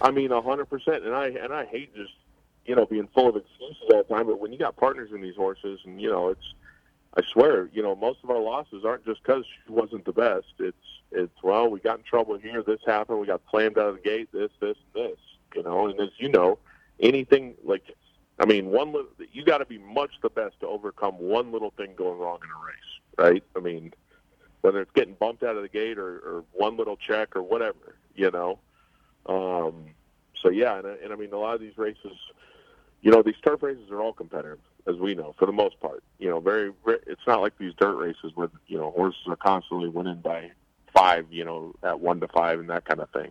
I mean, a hundred percent. And I and I hate just you know being full of excuses all the time. But when you got partners in these horses, and you know, it's I swear, you know, most of our losses aren't just because she wasn't the best. It's it's well, we got in trouble here. This happened. We got slammed out of the gate. This, this, and this. You know, and as you know, anything like, I mean, one you got to be much the best to overcome one little thing going wrong in a race, right? I mean, whether it's getting bumped out of the gate or, or one little check or whatever, you know. Um, so yeah, and, and I mean, a lot of these races, you know, these turf races are all competitive, as we know, for the most part. You know, very, it's not like these dirt races where you know horses are constantly winning by five, you know, at one to five and that kind of thing.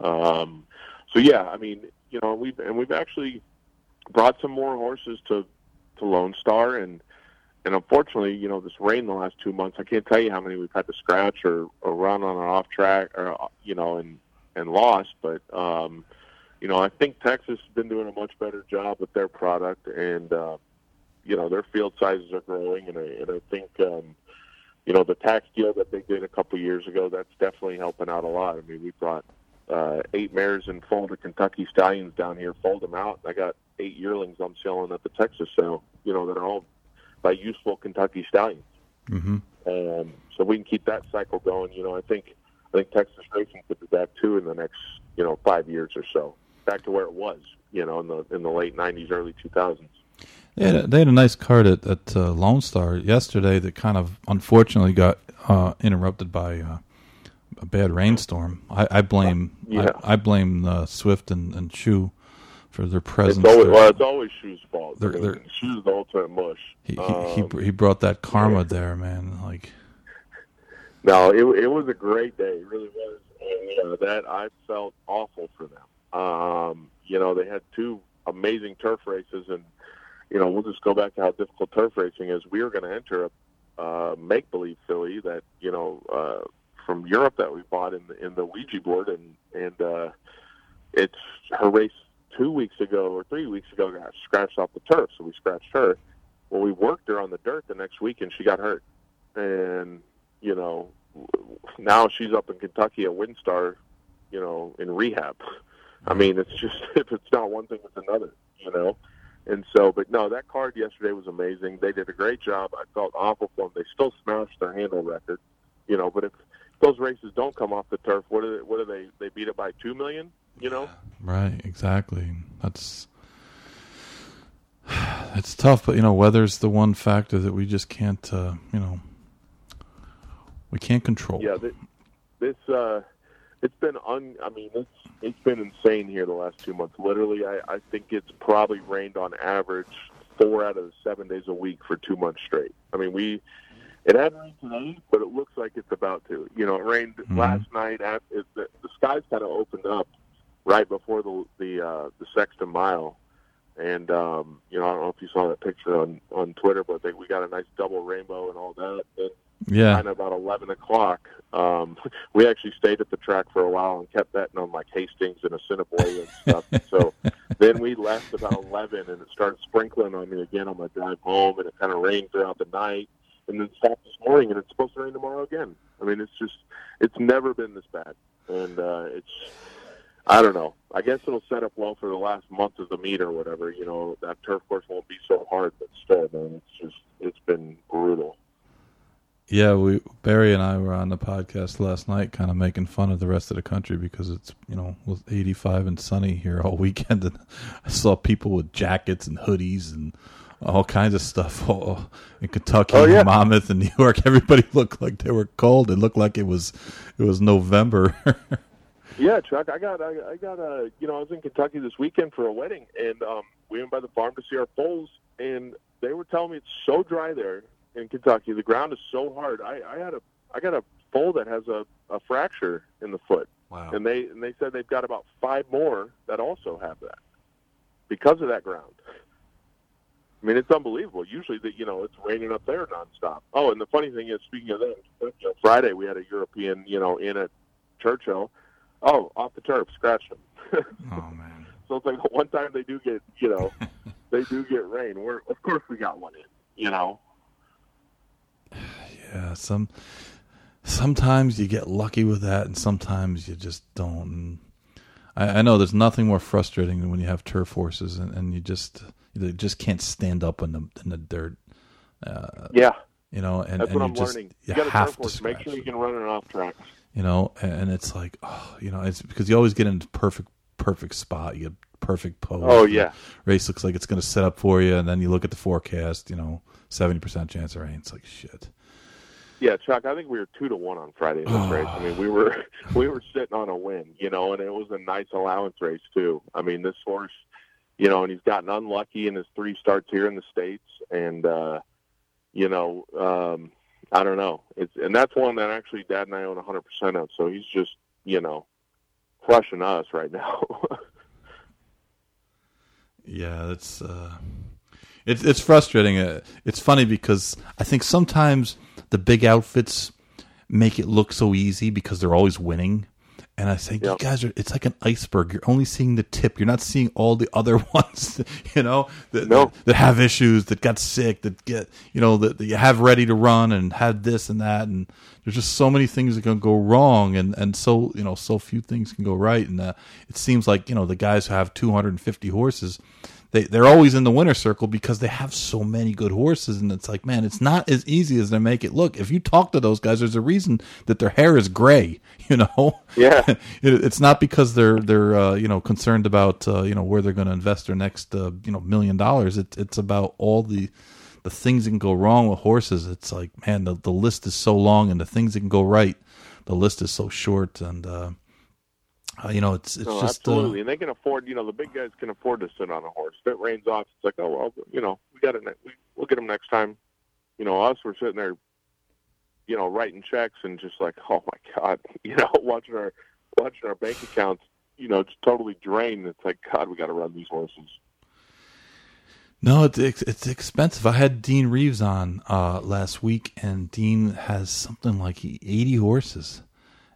Um, so yeah, I mean, you know, we've and we've actually brought some more horses to to Lone Star, and and unfortunately, you know, this rain the last two months, I can't tell you how many we've had to scratch or, or run on an off track, or you know, and and lost. But um, you know, I think Texas has been doing a much better job with their product, and uh, you know, their field sizes are growing, and I, and I think. Um, you know the tax deal that they did a couple years ago that's definitely helping out a lot. I mean, we brought uh, eight mares and folded Kentucky stallions down here, fold them out. I got eight yearlings I'm selling at the Texas sale. You know that are all by useful Kentucky stallions. Mm-hmm. Um, so we can keep that cycle going. You know, I think I think Texas racing could be back too in the next you know five years or so, back to where it was. You know, in the in the late '90s, early 2000s. They had, a, they had a nice card at, at uh, Lone Star yesterday that kind of unfortunately got uh, interrupted by uh, a bad rainstorm. I, I blame Yeah. I, I blame uh, Swift and, and for their It's presence. always, there. well, it's always Shoe's fault. They're- they're- Shoe's the ultimate mush. he, he, Um, he he brought that karma there, man. Like No, it it was a great day. It really was. And uh, that I felt awful for them. Um, you know, they had two amazing turf races, and you know, we'll just go back to how difficult turf racing is. We were going to enter a uh, make believe filly that you know uh, from Europe that we bought in the, in the Ouija board, and and uh, it's her race two weeks ago or three weeks ago got scratched off the turf, so we scratched her. Well, we worked her on the dirt the next week, and she got hurt, and you know, now she's up in Kentucky at WinStar, you know, in rehab. I mean, it's just if it's not one thing, it's another, you know. And so, but no, that card yesterday was amazing. They did a great job. I felt awful for them. They still smashed their handle record, you know. But if those races don't come off the turf, what are they, what are they? They beat it by two million, you know. right, exactly. That's it's tough, but you know, weather's the one factor that we just can't, uh, you know, we can't control. Yeah, this, this uh, it's been un. I mean, it's it's been insane here the last two months. Literally, I, I think it's probably rained on average four out of the seven days a week for two months straight. I mean, we it had rained today, but it looks like it's about to. You know, it rained Mhm. last night. At, it, the, the skies kind of opened up right before the the uh, the Sexton Mile. And um, you know, I don't know if you saw that picture on on Twitter, but they, we got a nice double rainbow and all that. And Yeah, kind of about eleven o'clock. Um, we actually stayed at the track for a while and kept betting on like Hastings and Assiniboia and stuff. so then we left about eleven, and it started sprinkling on me again on my drive home, and it kind of rained throughout the night, and then stopped this morning, and it's supposed to rain tomorrow again. I mean, it's just it's never been this bad, and uh, it's. I don't know. I guess it'll set up well for the last month of the meet or whatever. You know, that turf course won't be so hard, but still, man, it's just it's been brutal. Yeah. We Barry and I were on the podcast last night, kind of making fun of the rest of the country because it's you know was eighty five and sunny here all weekend, and I saw people with jackets and hoodies and all kinds of stuff all in Kentucky, Oh, yeah. and Monmouth, and New York. Everybody looked like they were cold. It looked like it was it was November. Yeah, Chuck. I got, I, I got a, you know, I was in Kentucky this weekend for a wedding, and um, we went by the farm to see our foals, and they were telling me it's so dry there in Kentucky. The ground is so hard. I, I had a, I got a foal that has a, a fracture in the foot, wow. and they, and they said they've got about five more that also have that because of that ground. I mean, it's unbelievable. Usually, that you know, it's raining up there nonstop. Oh, and the funny thing is, speaking of that, uh, you know, Friday we had a European, you know, in at Churchill. Oh, off the turf, scratched him. Oh man. so it's like one time they do get, you know, they do get rain. We're of course we got one in. You know. Yeah, some sometimes you get lucky with that, and sometimes you just don't. I, I know there's nothing more frustrating than when you have turf horses and, and you just you just can't stand up in the in the dirt. Uh, Yeah, you know, and, that's and what you I'm just learning. you You have turf to horse. Make sure you can run it off track. you know, and, and it's like oh, you know, it's because you always get into perfect perfect spot. You get perfect pose. Oh yeah, race looks like it's going to set up for you, and then you look at the forecast. You know, seventy percent chance of rain. It's like shit. Yeah, Chuck. I think we were two to one on Friday in this race. I mean, we were we were sitting on a win, you know, and it was a nice allowance race too. I mean, this horse, you know, and he's gotten unlucky in his three starts here in the states, and uh, you know, um, I don't know. It's and that's one that actually Dad and I own 100 percent of. So he's just, you know, crushing us right now. yeah, it's uh, it's it's frustrating. Uh, it's funny because I think sometimes the big outfits make it look so easy because they're always winning. And I say, yep. you guys are, it's like an iceberg. You're only seeing the tip. You're not seeing all the other ones, you know, that, that, that, have issues, that got sick, that get, you know, that, that, you have ready to run and had this and that. And there's just so many things that can go wrong. And, and so, you know, so few things can go right. And uh, it seems like, you know, the guys who have 250 horses, they they're always in the winner circle because they have so many good horses, and it's like, man, it's not as easy as they make it look. If you talk to those guys, there's a reason that their hair is gray. You know, yeah, it, it's not because they're they're uh, you know concerned about uh, you know where they're going to invest their next uh, you know million dollars. It's it's about all the the things that can go wrong with horses. It's like, man, the the list is so long, and the things that can go right, the list is so short, and uh, you know, it's it's no, just uh, absolutely, uh, and they can afford. You know, the big guys can afford to sit on a horse. If it rains off, it's like, oh well, you know, we got it. We, we'll get them next time. You know, us, we're sitting there, you know, writing checks and just like, oh my god, you know, watching our watching our bank accounts, you know, just totally drained. It's like, God, we got to run these horses. No, it's it's expensive. I had Dean Reeves on uh, last week, and Dean has something like eighty horses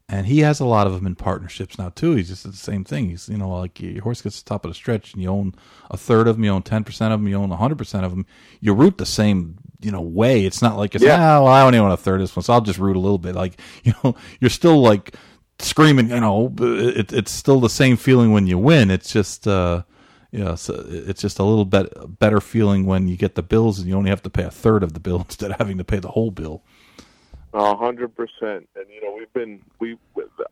and he has a lot of them in partnerships now too. He's just the same thing. He's you know like your horse gets to the top of the stretch, and you own a third of them, you own ten percent of them, you own hundred percent of them. You root the same you know way. It's not like it's yeah. ah, well I only own a third of this one, so I'll just root a little bit. Like you know you're still like screaming. You know it, it's still the same feeling when you win. It's just. uh you know, so it's just a little bit better feeling when you get the bills and you only have to pay a third of the bill instead of having to pay the whole bill. A hundred percent, and you know we've been we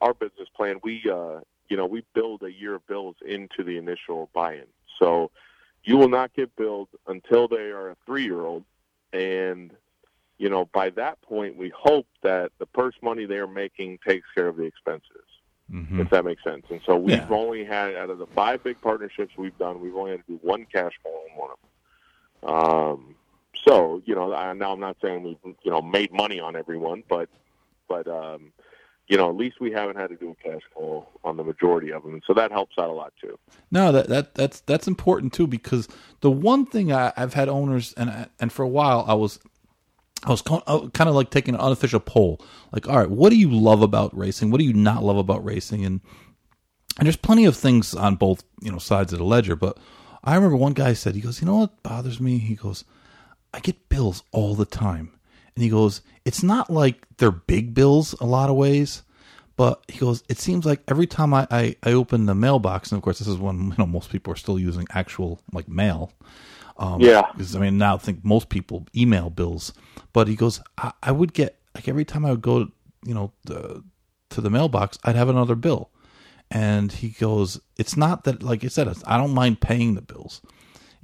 our business plan. We uh, you know we build a year of bills into the initial buy-in, so you will not get billed until they are a three-year-old, and you know by that point we hope that the purse money they are making takes care of the expenses, mm-hmm. if that makes sense. And so we've yeah. only had out of the five big partnerships we've done, we've only had to do one cash flow on one of them. Um, so, you know, I, now I'm not saying we've, you know, made money on everyone, but, but, um, you know, at least we haven't had to do a cash call on the majority of them, and so that helps out a lot too. No, that that that's that's important too because the one thing I, have had owners and and for a while I was I was kind of like taking an unofficial poll, like, all right, what do you love about racing? What do you not love about racing? And and there's plenty of things on both you know sides of the ledger, but I remember one guy said he goes, you know what bothers me? He goes, I get bills all the time. And he goes, It's not like they're big bills a lot of ways, but he goes, It seems like every time I, I, I open the mailbox, and of course, this is when you know most people are still using actual like mail. Um, yeah. Because I mean, now I think most people email bills, but he goes, I, I would get like every time I would go, you know, the, to the mailbox, I'd have another bill. And he goes, It's not that, like I said, I don't mind paying the bills.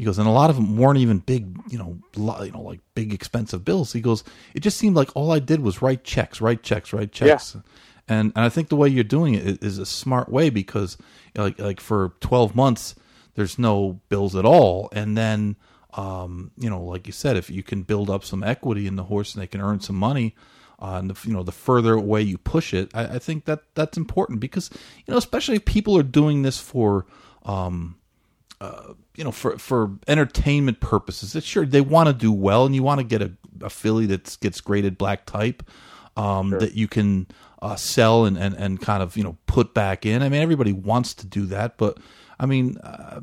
He goes, and a lot of them weren't even big, you know, you know, like big expensive bills. He goes, it just seemed like all I did was write checks, write checks, write checks. Yeah. And and I think the way you're doing it is a smart way because like like for 12 months there's no bills at all, and then um, you know, like you said, if you can build up some equity in the horse and they can earn some money, uh, and the, you know the further away you push it, I, I, think that that's important because you know especially if people are doing this for um, uh, you know, for for entertainment purposes, it's sure they want to do well, and you want to get a, a filly that gets graded black type um, sure. that you can uh, sell and, and and kind of you know put back in. I mean, everybody wants to do that, but I mean, uh,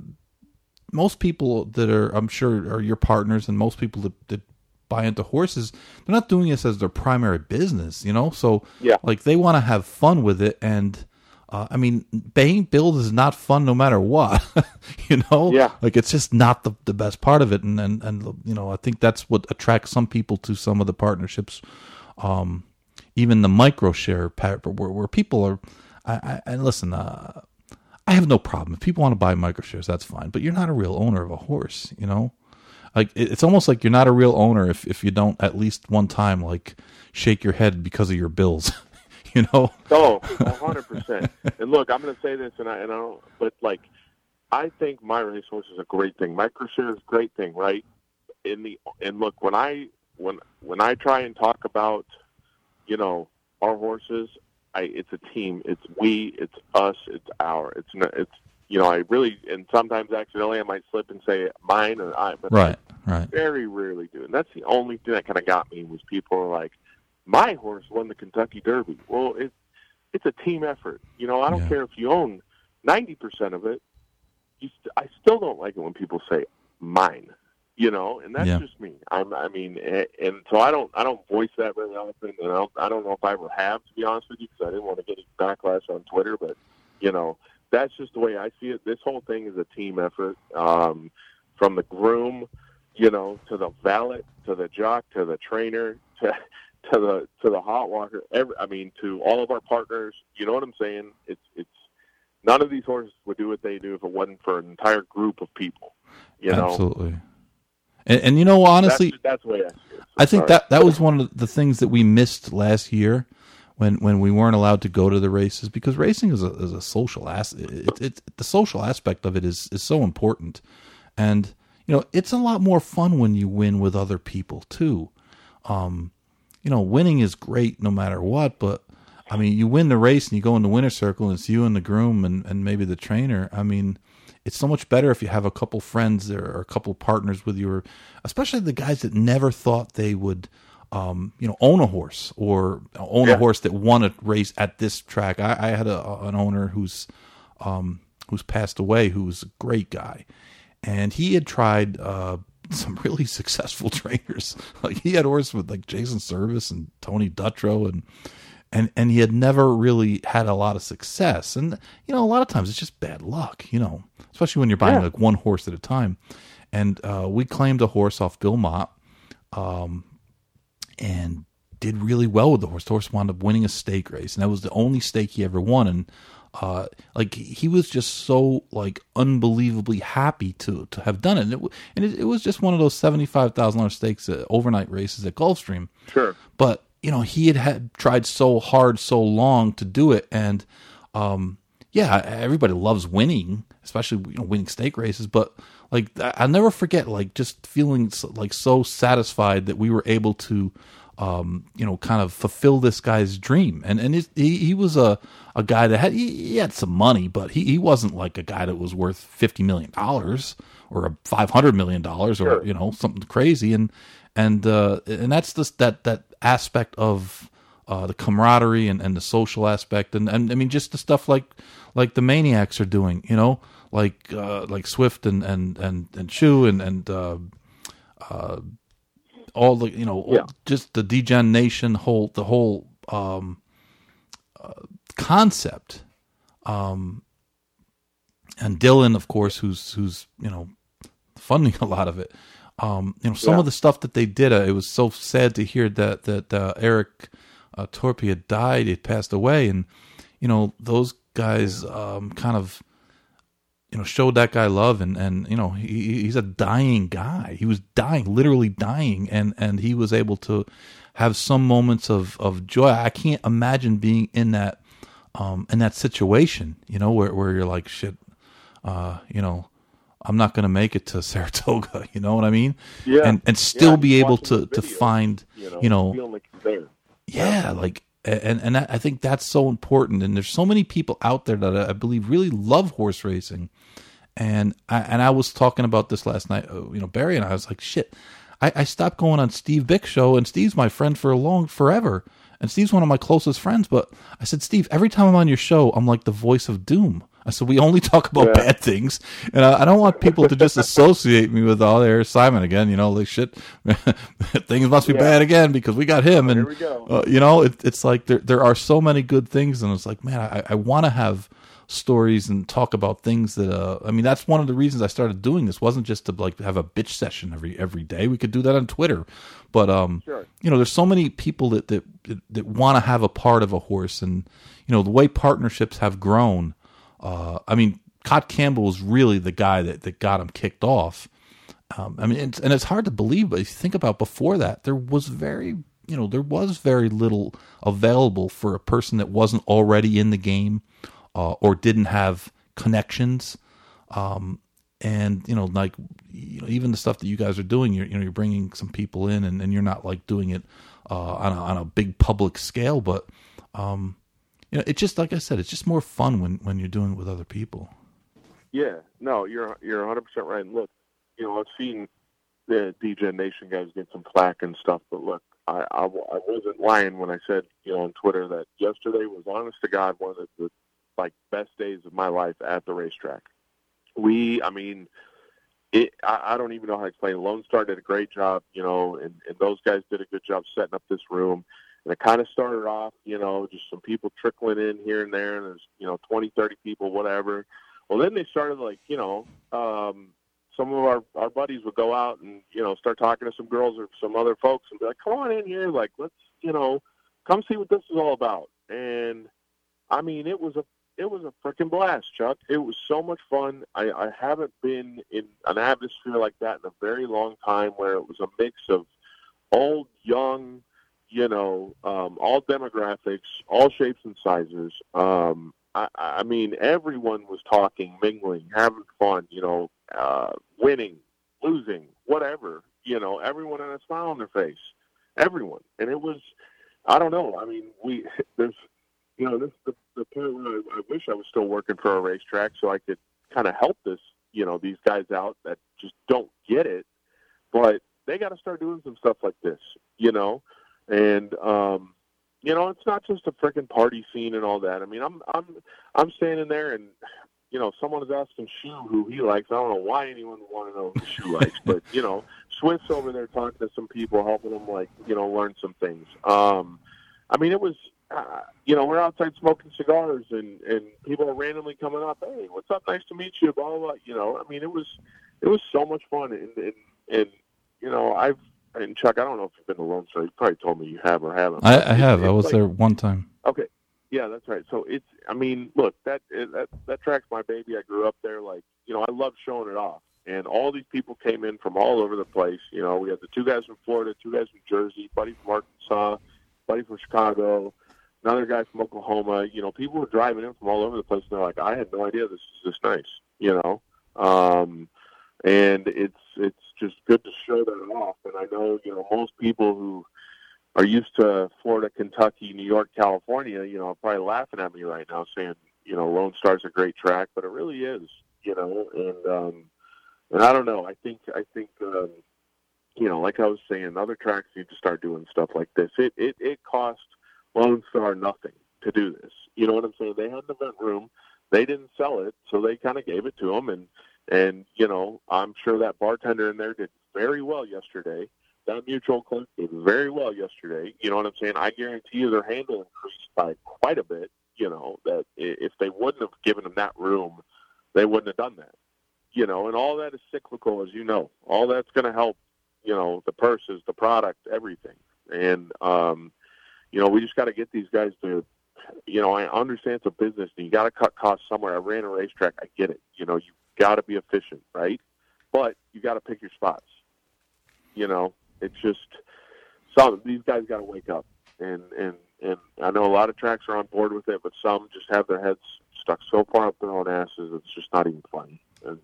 most people that are, I'm sure, are your partners, and most people that, that buy into horses, they're not doing this as their primary business, you know. So, yeah, like they want to have fun with it, and uh, I mean, paying bills is not fun no matter what, you know. Yeah. Like it's just not the the best part of it, and and and you know, I think that's what attracts some people to some of the partnerships, um, even the micro share where where people are. I, I and listen, uh, I have no problem if people want to buy microshares. That's fine, but you're not a real owner of a horse. You know, like it's almost like you're not a real owner if if you don't at least one time like shake your head because of your bills. you know? Oh, hundred percent. And look, I'm going to say this, and I and I don't, but like, I think my racehorse is a great thing. Microshare is a great thing, right? In the and look, when I when when I try and talk about, you know, our horses, I it's a team. It's we. It's us. It's our. It's not. It's you know. I really and sometimes accidentally I might slip and say mine or I. But right. Right. Very rarely do. And that's the only thing that kind of got me was people are like, my horse won the Kentucky Derby. Well, it's it's a team effort. You know, I don't Yeah. care if you own ninety percent of it. You st- I still don't like it when people say mine. You know, and that's Yeah. just me. I'm, I mean, a- and so I don't, I don't voice that very often, and I don't, I don't know if I ever have, to be honest with you, because I didn't want to get any backlash on Twitter. But you know, that's just the way I see it. This whole thing is a team effort, um, from the groom, you know, to the valet, to the jock, to the trainer, to to the to the hot walker. Every, I mean, to all of our partners. You know what I'm saying? It's it's none of these horses would do what they do if it wasn't for an entire group of people. You know, Absolutely. And, and you know, honestly, that's, that's way I. So I think sorry. that that was one of the things that we missed last year when when we weren't allowed to go to the races because racing is a is a social as it, it, the social aspect of it is is so important, and you know it's a lot more fun when you win with other people too. Um, you know, winning is great no matter what, but I mean, you win the race and you go in the winner's circle and it's you and the groom and, and maybe the trainer. I mean, it's so much better if you have a couple friends there or a couple partners with you, or especially the guys that never thought they would, um, you know, own a horse or own a horse that won a race at this track. I, I had a, an owner who's, um, who's passed away, who was a great guy, and he had tried uh, some really successful trainers. Like he had horses with like Jason Servis and Tony Dutrow and and and he had never really had a lot of success. And you know, a lot of times it's just bad luck. You know, especially when you're buying Yeah. like one horse at a time. And uh, we claimed a horse off Bill Mott, um, and did really well with the horse. The horse wound up winning a stake race, and that was the only stake he ever won. And uh, like he was just so like unbelievably happy to to have done it. And it, and it, it was just one of those seventy five thousand dollars stakes uh, overnight races at Gulfstream sure. but you know he had, had tried so hard so long to do it and um yeah everybody loves winning especially you know winning stake races but like I- i'll never forget like just feeling so, like so satisfied that we were able to um you know kind of fulfill this guy's dream and and he he was a a guy that had he, he had some money but he he wasn't like a guy that was worth 50 million dollars or a 500 million dollars or Sure. you know something crazy and and uh, and that's just that that aspect of uh, the camaraderie and, and the social aspect and, and I mean just the stuff like like the maniacs are doing you know like uh, like Swift and and and and Shu and and uh, uh, all the you know Yeah. just the degen nation whole the whole um, uh, concept um, and Dylan of course who's who's you know funding a lot of it um, you know some Yeah. of the stuff that they did uh, it was so sad to hear that that uh, Eric uh, Torpy had died he passed away and you know those guys um, kind of you know showed that guy love and and you know he he's a dying guy he was dying literally dying and and he was able to have some moments of of joy i can't imagine being in that um in that situation you know where where you're like shit uh you know i'm not going to make it to saratoga you know what i mean Yeah. and and still Yeah, be able to the to find You know, you know you're yeah, like and and I think that's so important. And there's so many people out there that I, believe really love horse racing. And I and I was talking about this last night. uh, You know, Barry and I was like, shit. I, I stopped going on Steve Byk show, and Steve's my friend for a long forever. And Steve's one of my closest friends. But I said, Steve, every time I'm on your show, I'm like the voice of doom. I said, we only talk about Yeah. bad things, and I, I don't want people to just associate me with, oh, there's Simon again. You know, like shit, things must be Yeah. bad again because we got him. and Here we go. uh, you know, it, it's like there there are so many good things, and it's like, man, I, I want to have stories and talk about things that. Uh, I mean, that's one of the reasons I started doing this. wasn't just to like have a bitch session every every day. We could do that on Twitter, but um, Sure. you know, there's so many people that that that, want to have a part of a horse, and you know, the way partnerships have grown. Uh, I mean, Cot Campbell was really the guy that, that got him kicked off. Um, I mean, it's, and it's hard to believe, but if you think about before that, there was very, you know, there was very little available for a person that wasn't already in the game uh, or didn't have connections. Um, and you know, like you know, even the stuff that you guys are doing, you're you know, you're bringing some people in, and, and you're not like doing it uh, on a, on a big public scale, but um, you know, it's just like I said, it's just more fun when when you're doing it with other people. Yeah, no, you're you're 100 percent right. And look, you know, I've seen the DJ Nation guys get some flack and stuff, but look, I, I, I wasn't lying when I said, you know, on Twitter that yesterday was honest to God one of the like best days of my life at the racetrack. We, I mean, it, I, I don't even know how to explain. Lone Star did a great job, you know, and, and those guys did a good job setting up this room. And it kind of started off, you know, just some people trickling in here and there, and there's, you know, 20, 30 people, whatever. Well, then they started like, you know, um, some of our our buddies would go out and you know start talking to some girls or some other folks and be like, "Come on in here, like let's you know come see what this is all about." And I mean, it was a it was a freaking blast, Chuck. It was so much fun. I, I haven't been in an atmosphere like that in a very long time, where it was a mix of old, young, you know, um, all demographics, all shapes and sizes. Um, I, I mean, everyone was talking, mingling, having fun, you know, uh, winning, losing, whatever. You know, everyone had a smile on their face. Everyone, and it was, I don't know. I mean, we there's, you know, this the the point where I, I wish I was still working for a racetrack so I could kind of help this, you know, these guys out that just don't get it, but they got to start doing some stuff like this, you know, and um, you know, it's not just a freaking party scene and all that. I mean, I'm I'm I'm standing there and you know, someone is asking Shu who he likes. I don't know why anyone would want to know who Shu likes, but you know, Swift's over there talking to some people, helping them like you know learn some things. Um, I mean, it was uh, you know we're outside smoking cigars and and people are randomly coming up. Hey, what's up? Nice to meet you. Blah blah. blah. You know, I mean, it was it was so much fun and and, and you know I've and Chuck, I don't know if you've been to Lone Star. You probably told me you have or haven't. I, I have. I was like, there one time. Okay. Yeah, that's right. So it's. I mean, look, that that that track's my baby. I grew up there. Like, you know, I love showing it off. And all these people came in from all over the place. You know, we had the two guys from Florida, two guys from Jersey, buddy from Arkansas, buddy from Chicago, another guy from Oklahoma. You know, people were driving in from all over the place, and they're like, "I had no idea this is this nice." You know, um, and it's it's just good to show that off. And I know you know most people who are used to Florida, Kentucky, New York, California, you know, are probably laughing at me right now, saying you know Lone Star's a great track, but it really is, you know, and um, and I don't know. I think I think um, you know, like I was saying, other tracks need to start doing stuff like this. It it it cost Lone Star nothing to do this. You know what I'm saying? They had an event room. They didn't sell it, so they kind of gave it to them, and and, you know, I'm sure that bartender in there did very well yesterday. That mutual clinic did very well yesterday. You know what I'm saying? I guarantee you their handle increased by quite a bit. You know, that if they wouldn't have given them that room, they wouldn't have done that. You know, and all that is cyclical, as you know. All that's going to help, you know, the purses, the product, everything. And, um, you know, we just got to get these guys to you know, I understand it's a business and you got to cut costs somewhere. I ran a racetrack. I get it. You know, you got to be efficient, right? But you got to pick your spots. You know, it's just some these guys got to wake up, and and and I know a lot of tracks are on board with it, but some just have their heads stuck so far up their own asses it's just not even funny. And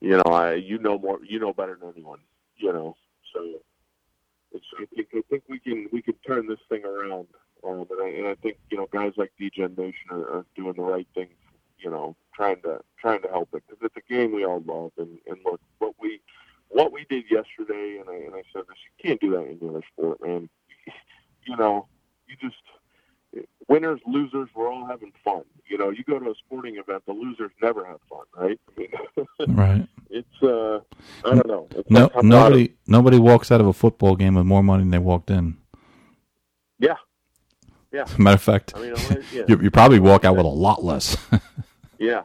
you know, I you know more, you know better than anyone. You know, so it's I think we can we can turn this thing around. Um, and, I, and I think you know guys like DJ Nation are, are doing the right thing you know, trying to trying to help it because it's a game we all love. And, and look, what we what we did yesterday, and I and I said this, you can't do that in other sport, man. You know, you just winners, losers, we're all having fun. You know, you go to a sporting event, the losers never have fun, right? right. It's uh, I don't know. It's no, nobody of, nobody walks out of a football game with more money than they walked in. Yeah, yeah. Matter of fact, I mean, yeah. you, you probably walk out with a lot less. Yeah,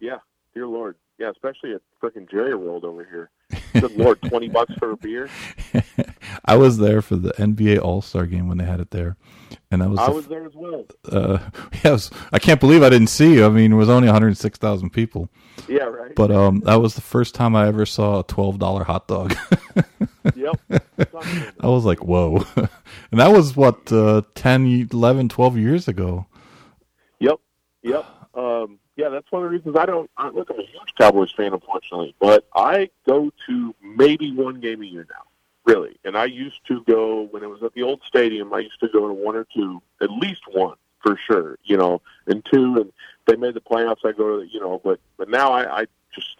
yeah. Dear Lord, yeah. Especially at freaking Jerry World over here. Good Lord, twenty bucks for a beer. I was there for the NBA All Star game when they had it there, and that was I the was there as well. uh, yes, I can't believe I didn't see you. I mean, it was only 106,000 people, Yeah, right. but um, that was the first time I ever saw a twelve dollar hot dog. yep. I was like, whoa, and that was what uh, 10, 11, 12 years ago. Yep. Yep. Um, yeah, that's one of the reasons I don't I, look. I'm a huge Cowboys fan, unfortunately, but I go to maybe one game a year now, really. And I used to go when it was at the old stadium. I used to go to one or two, at least one for sure. You know, and two, and they made the playoffs. I go to you know, but but now I, I just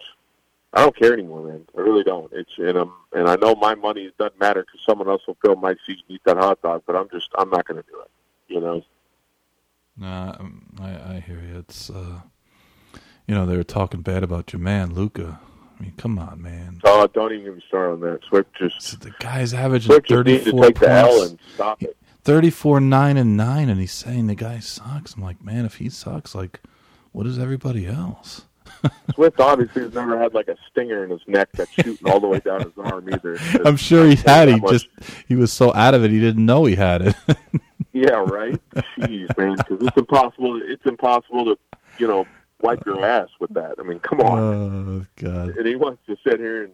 I don't care anymore, man. I really don't. It's and I'm and I know my money doesn't matter because someone else will fill my seat and eat that hot dog. But I'm just I'm not going to do it. You know. Nah, um, I, I hear you. It's uh, you know they were talking bad about your man Luka. I mean, come on, man. Oh, don't even get me started on that. Swift just So the guy's averaging Swift just needs to 34 take the L points, and stop it. 34 9 and 9 and he's saying the guy sucks. I'm like, man, if he sucks, like what is everybody else? Swift obviously has never had like a stinger in his neck that's shooting all the way down his arm either. I'm sure he had. He much- just he was so out of it, he didn't know he had it. yeah, right. Jeez, man, because it's impossible. It's impossible to you know wipe your ass with that. I mean, come on. oh God! and he wants to sit here and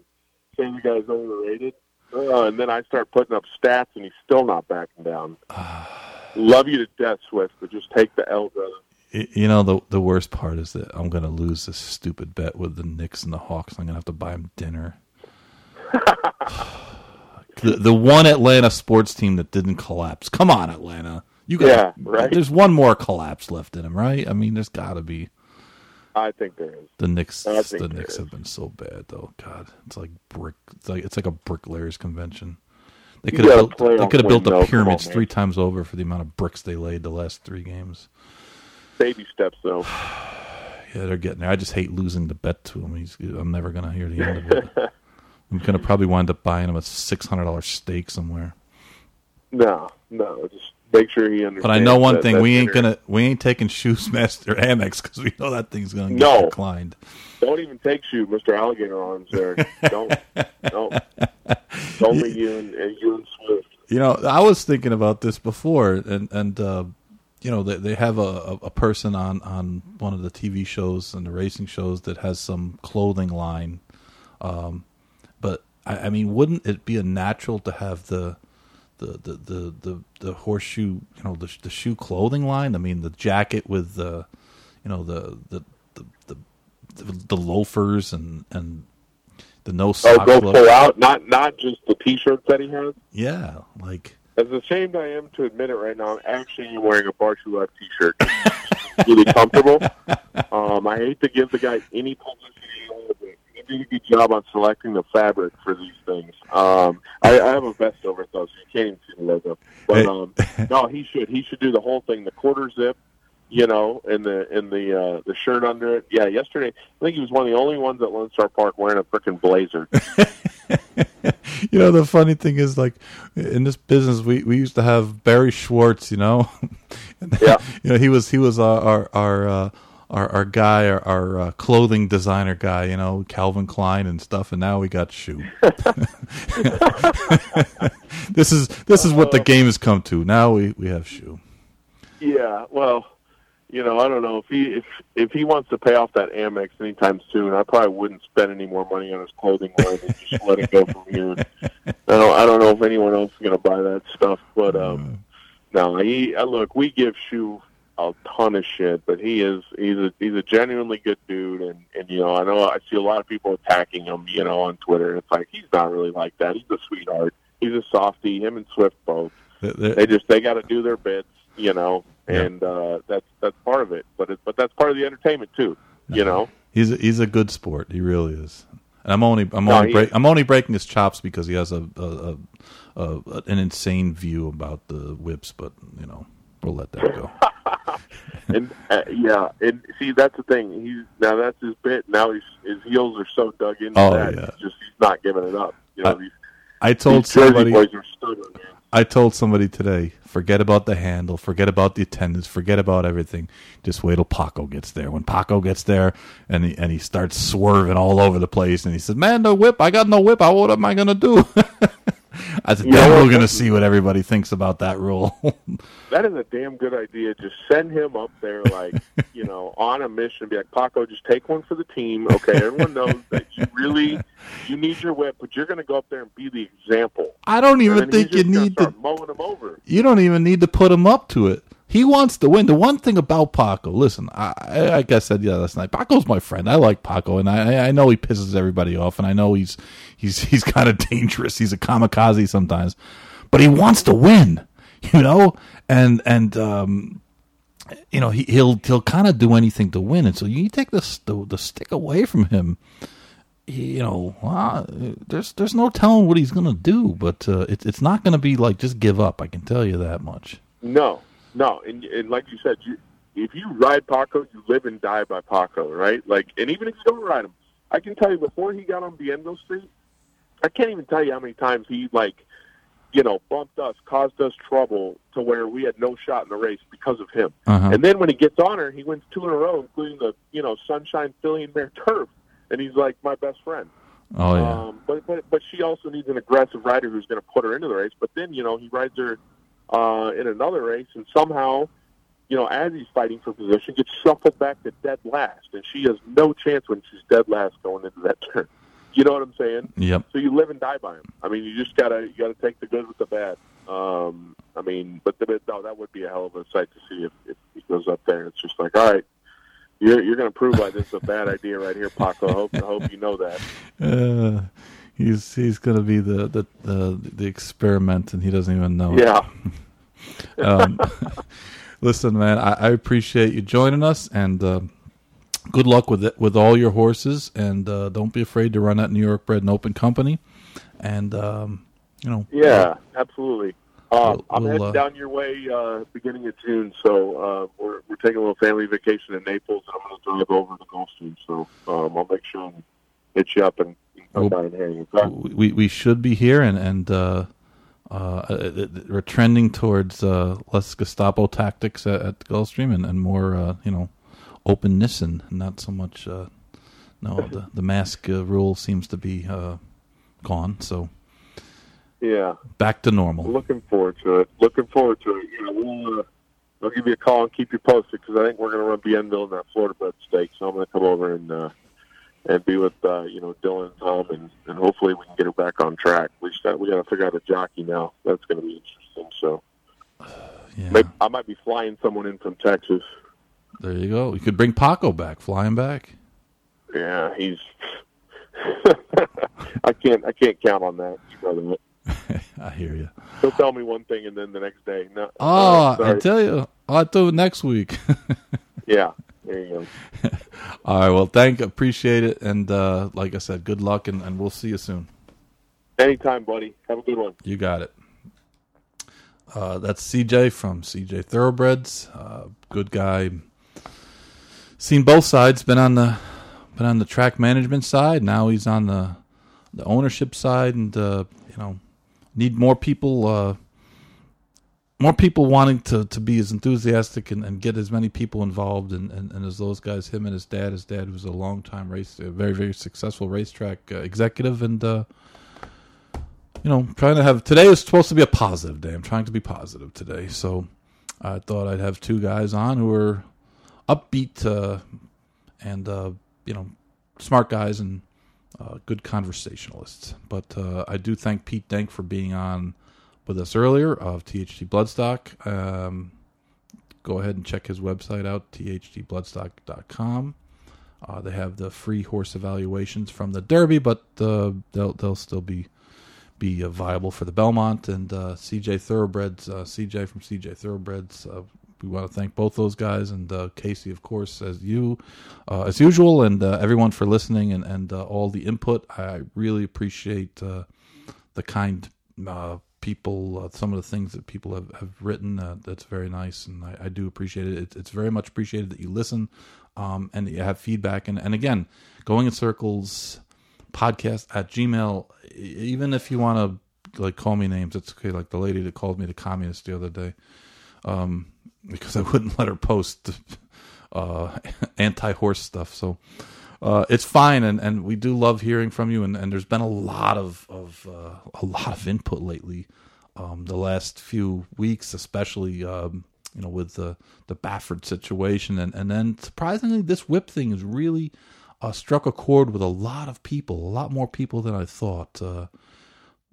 say you guy's overrated. Uh, and then I start putting up stats, and he's still not backing down. Love you to death, Swift, but just take the L, brother. You know the the worst part is that I'm gonna lose this stupid bet with the Knicks and the Hawks. I'm gonna have to buy him dinner. the the one Atlanta sports team that didn't collapse. Come on, Atlanta. You got Yeah, right. There's one more collapse left in him, right? I mean, there's got to be. I think there is. The Knicks, the Knicks is. have been so bad, though. God, it's like brick. It's like it's like a bricklayers convention. They could have built. They could have built the pyramids on, three times over for the amount of bricks they laid the last three games. Baby steps, though. Yeah, they're getting there. I just hate losing the bet to him. He's, I'm never gonna hear the end of it. I'm gonna probably wind up buying him a six hundred dollar steak somewhere. No, no, just make sure he understands. But I know one that- thing: we ain't gonna we ain't taking shoes master Amex because we know that thing's gonna get No. declined. Don't even take shoot, Mr. Alligator Arms. There, don't, don't. Only you and, and you and Swift. You know, I was thinking about this before, and and uh, you know, they they have a, a a person on on one of the TV shows and the racing shows that has some clothing line. Um, but I, I mean, wouldn't it be a natural to have the the the the the, the horseshoe, you know, the the shoe clothing line? I mean, the jacket with the, you know, the the the the, the, the loafers and and the no Oh, sock go look. full out. Not not just the T-shirts that he has. Yeah, like As ashamed I am to admit it right now, I'm actually wearing a Bar Shoe Life T-shirt. Really comfortable. Um, I hate to give the guy any publicity, but he did a good job on selecting the fabric for these things. Um, I, I have a vest over it though, so you can't even see the logo. But um, no, he should. He should do the whole thing, the quarter zip, you know, and the and the uh, the shirt under it. Yeah, yesterday I think he was one of the only ones at Lone Star Park wearing a freaking blazer. you know the funny thing is like in this business we, we used to have Barry Schwartz, you know. Yeah. you know he was he was our our our uh, our, our guy our, our uh, clothing designer guy, you know, Calvin Klein and stuff and now we got shoe. this is this is what the game has come to. Now we we have shoe. Yeah, well, you know, I don't know if he if if he wants to pay off that Amex anytime soon, I probably wouldn't spend any more money on his clothing line and just let it go from here. I don't I don't know if anyone else is going to buy that stuff, but um, no, he uh, look, we give Shu a ton of shit, but he is he's a he's a genuinely good dude, and and you know, I know I see a lot of people attacking him, you know, on Twitter. It's like he's not really like that. He's a sweetheart. He's a softy. Him and Swift both The- the- they just they got to do their bits, you know, Yeah. and uh, that's that's part of it. But it, but that's part of the entertainment too, you know. He's a, he's a good sport. He really is. And I'm only I'm No, only he break, is. I'm only breaking his chops because he has a, a, a, a an insane view about the whips. But you know, we'll let that go. And uh, yeah, and see that's the thing. He's now that's his bit. Now he's his heels are so dug into Oh, that. yeah. He's just he's not giving it up. You know, I- these, I told somebody stubborn. I told somebody today, forget about the handle, forget about the attendance, forget about everything. Just wait till Paco gets there. When Paco gets there and he and he starts swerving all over the place and he says, Man, no whip, I got no whip, what am I gonna do? I think know we're going to see what everybody thinks about that rule. That is a damn good idea. Just send him up there, like you know, on a mission. Be like, Paco, just take one for the team. Okay, everyone knows that you really you need your whip, but you're going to go up there and be the example. I don't even think you need to. mowing him over. You don't even need to put him up to it. He wants to win. The one thing about Paco, listen, I, I I said yeah last night, Paco's my friend. I like Paco, and I I know he pisses everybody off, and I know he's he's he's kind of dangerous. He's a kamikaze sometimes, but he wants to win, you know, and and um, you know he, he'll he'll kind of do anything to win, and so you take the the, stick away from him. You know, uh, there's there's no telling what he's gonna do, but uh, it's it's not gonna be like just give up. I can tell you that much. No, no, and, and like you said, you, if you ride Paco, you live and die by Paco, right? Like, and even if you don't ride him, I can tell you before he got on Bienville Street, I can't even tell you how many times he like, you know, bumped us, caused us trouble to where we had no shot in the race because of him. Uh-huh. And then when he gets on her, he wins two in a row, including the you know Sunshine Filly and Mare Turf, and he's like my best friend. Oh yeah. Um, but but but she also needs an aggressive rider who's going to put her into the race. But then you know he rides her uh, in another race, and somehow, you know, as he's fighting for position, gets shuffled back to dead last, and she has no chance when she's dead last going into that turn. You know what I'm saying? Yep. So you live and die by him. I mean, you just gotta you gotta take the good with the bad. Um, I mean, but the, no, that would be a hell of a sight to see if, if he goes up there. It's just like, all right, you're you're going to prove why this is a bad idea right here, Paco. I hope I hope you know that. Uh, he's he's gonna be the, the the the experiment, and he doesn't even know. it. Yeah. Um, listen, man, I, I appreciate you joining us, and uh, good luck with it with all your horses. And uh, don't be afraid to run that New York Bred and Open Company. And um, you know, Yeah, absolutely. Uh, We'll- I'm we'll, heading uh, down your way uh, beginning of June, so uh, we're we're taking a little family vacation in Naples, and I'm going to drive over to Gulfstream. So um, I'll make sure and hit you up and, and come Well, down and hang. Okay? we we should be here, and and uh, uh, uh, we're trending towards uh, less Gestapo tactics at, at Gulfstream, and, and more uh, you know openness, and not so much. Uh, no, the the mask uh, rule seems to be uh, gone, so Yeah, back to normal. looking forward to it. Looking forward to it. You know, we'll uh, I'll give you a call and keep you posted because I think we're going to run Bienville in that Florida bred stake. So I'm going to come over and uh, and be with uh, you know Dylan and Tom, and, and hopefully we can get her back on track. We just got we got to figure out a jockey now. That's going to be interesting. So. Yeah, Maybe, I might be flying someone in from Texas. there you go. You could bring Paco back, flying back. Yeah, he's. I can't. I can't count on that. I hear you. He'll tell me one thing and then the next day, no. Oh, sorry, I tell you, I'll do it next week. yeah. There you go. All right. Well, thank, appreciate it, and uh, like I said, good luck, and, and we'll see you soon. Anytime, buddy. Have a good one. You got it. Uh, that's CJ from CJ Thoroughbreds. Uh, good guy. Seen both sides. Been on the been on the track management side. Now he's on the the ownership side, and uh, you know, need more people. More people wanting to, to be as enthusiastic and, and get as many people involved and, and, and as those guys, him and his dad, his dad was a long time race, a very, very successful racetrack uh, executive and, uh, you know, trying to have today is supposed to be a positive day. I'm trying to be positive today, so I thought I'd have two guys on who are upbeat uh, and uh, you know smart guys and uh, good conversationalists. But uh, I do thank Pete Denk for being on with us earlier of THT Bloodstock. Um, go ahead and check his website out, thtbloodstock.com. Uh, they have the free horse evaluations from the Derby, but uh, they'll they'll still be be uh, viable for the Belmont and uh, CJ Thoroughbreds. Uh, CJ from CJ Thoroughbreds. Uh, we want to thank both those guys and uh, Casey, of course, as you, as usual, and everyone for listening and and all the input. I really appreciate the kind people, uh, some of the things that people have, have written. Uh, that's very nice, and I, I do appreciate it. it. It's very much appreciated that you listen um, and you have feedback. And, and again, going in circles podcast at gmail even if you want to like call me names it's okay like the lady that called me the communist the other day um because i wouldn't let her post uh anti-horse stuff so uh, it's fine, and, and we do love hearing from you. And, and there's been a lot of of uh, a lot of input lately, um, the last few weeks, especially um, you know with the the Baffert situation, and and then surprisingly, this whip thing has really uh, struck a chord with a lot of people, a lot more people than I thought. Uh,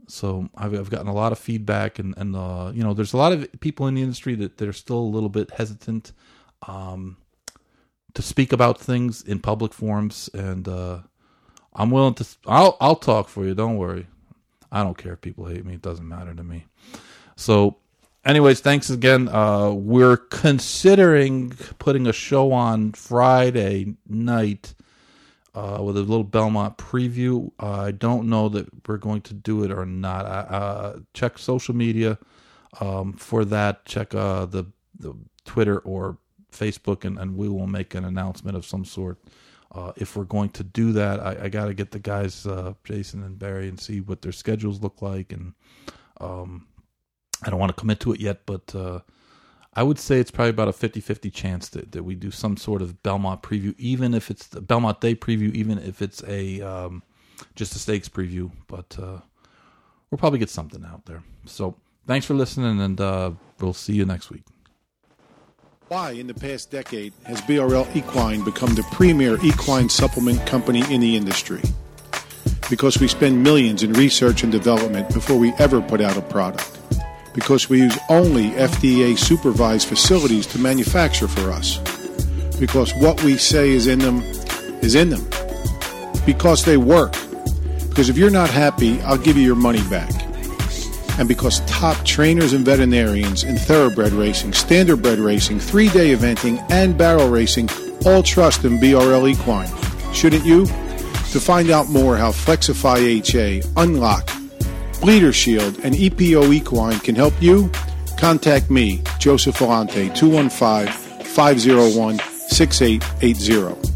so I've, I've gotten a lot of feedback, and and uh, you know, there's a lot of people in the industry that they're still a little bit hesitant um, to speak about things in public forums, and uh, I'm willing to. I'll I'll talk for you. Don't worry. I don't care if people hate me. It doesn't matter to me. So, anyways, thanks again. Uh, we're considering putting a show on Friday night uh, with a little Belmont preview. Uh, I don't know that we're going to do it or not. Uh, check social media um, for that. Check uh, the, the Twitter or Facebook, and, and we will make an announcement of some sort. Uh, if we're going to do that, I, I got to get the guys, uh, Jason and Barry, and see what their schedules look like. And um, I don't want to commit to it yet, but I would say it's probably about a 50 50 chance that, that we do some sort of Belmont preview, even if it's the Belmont Day preview, even if it's a um, just a stakes preview. But uh, we'll probably get something out there. So thanks for listening, and uh, we'll see you next week. Why, in the past decade, has BRL Equine become the premier equine supplement company in the industry? Because we spend millions in research and development before we ever put out a product because we use only FDA supervised facilities to manufacture for us. Because what we say is in them is in them. Because they work. Because if you're not happy, I'll give you your money back. And because top trainers and veterinarians in thoroughbred racing, standardbred racing, three day eventing, and barrel racing all trust in BRL Equine. Shouldn't you? To find out more how Flexify HA, Unlock, Bleeder Shield, and EPO Equine can help you, contact me, Joseph Volante, 215 501 6880.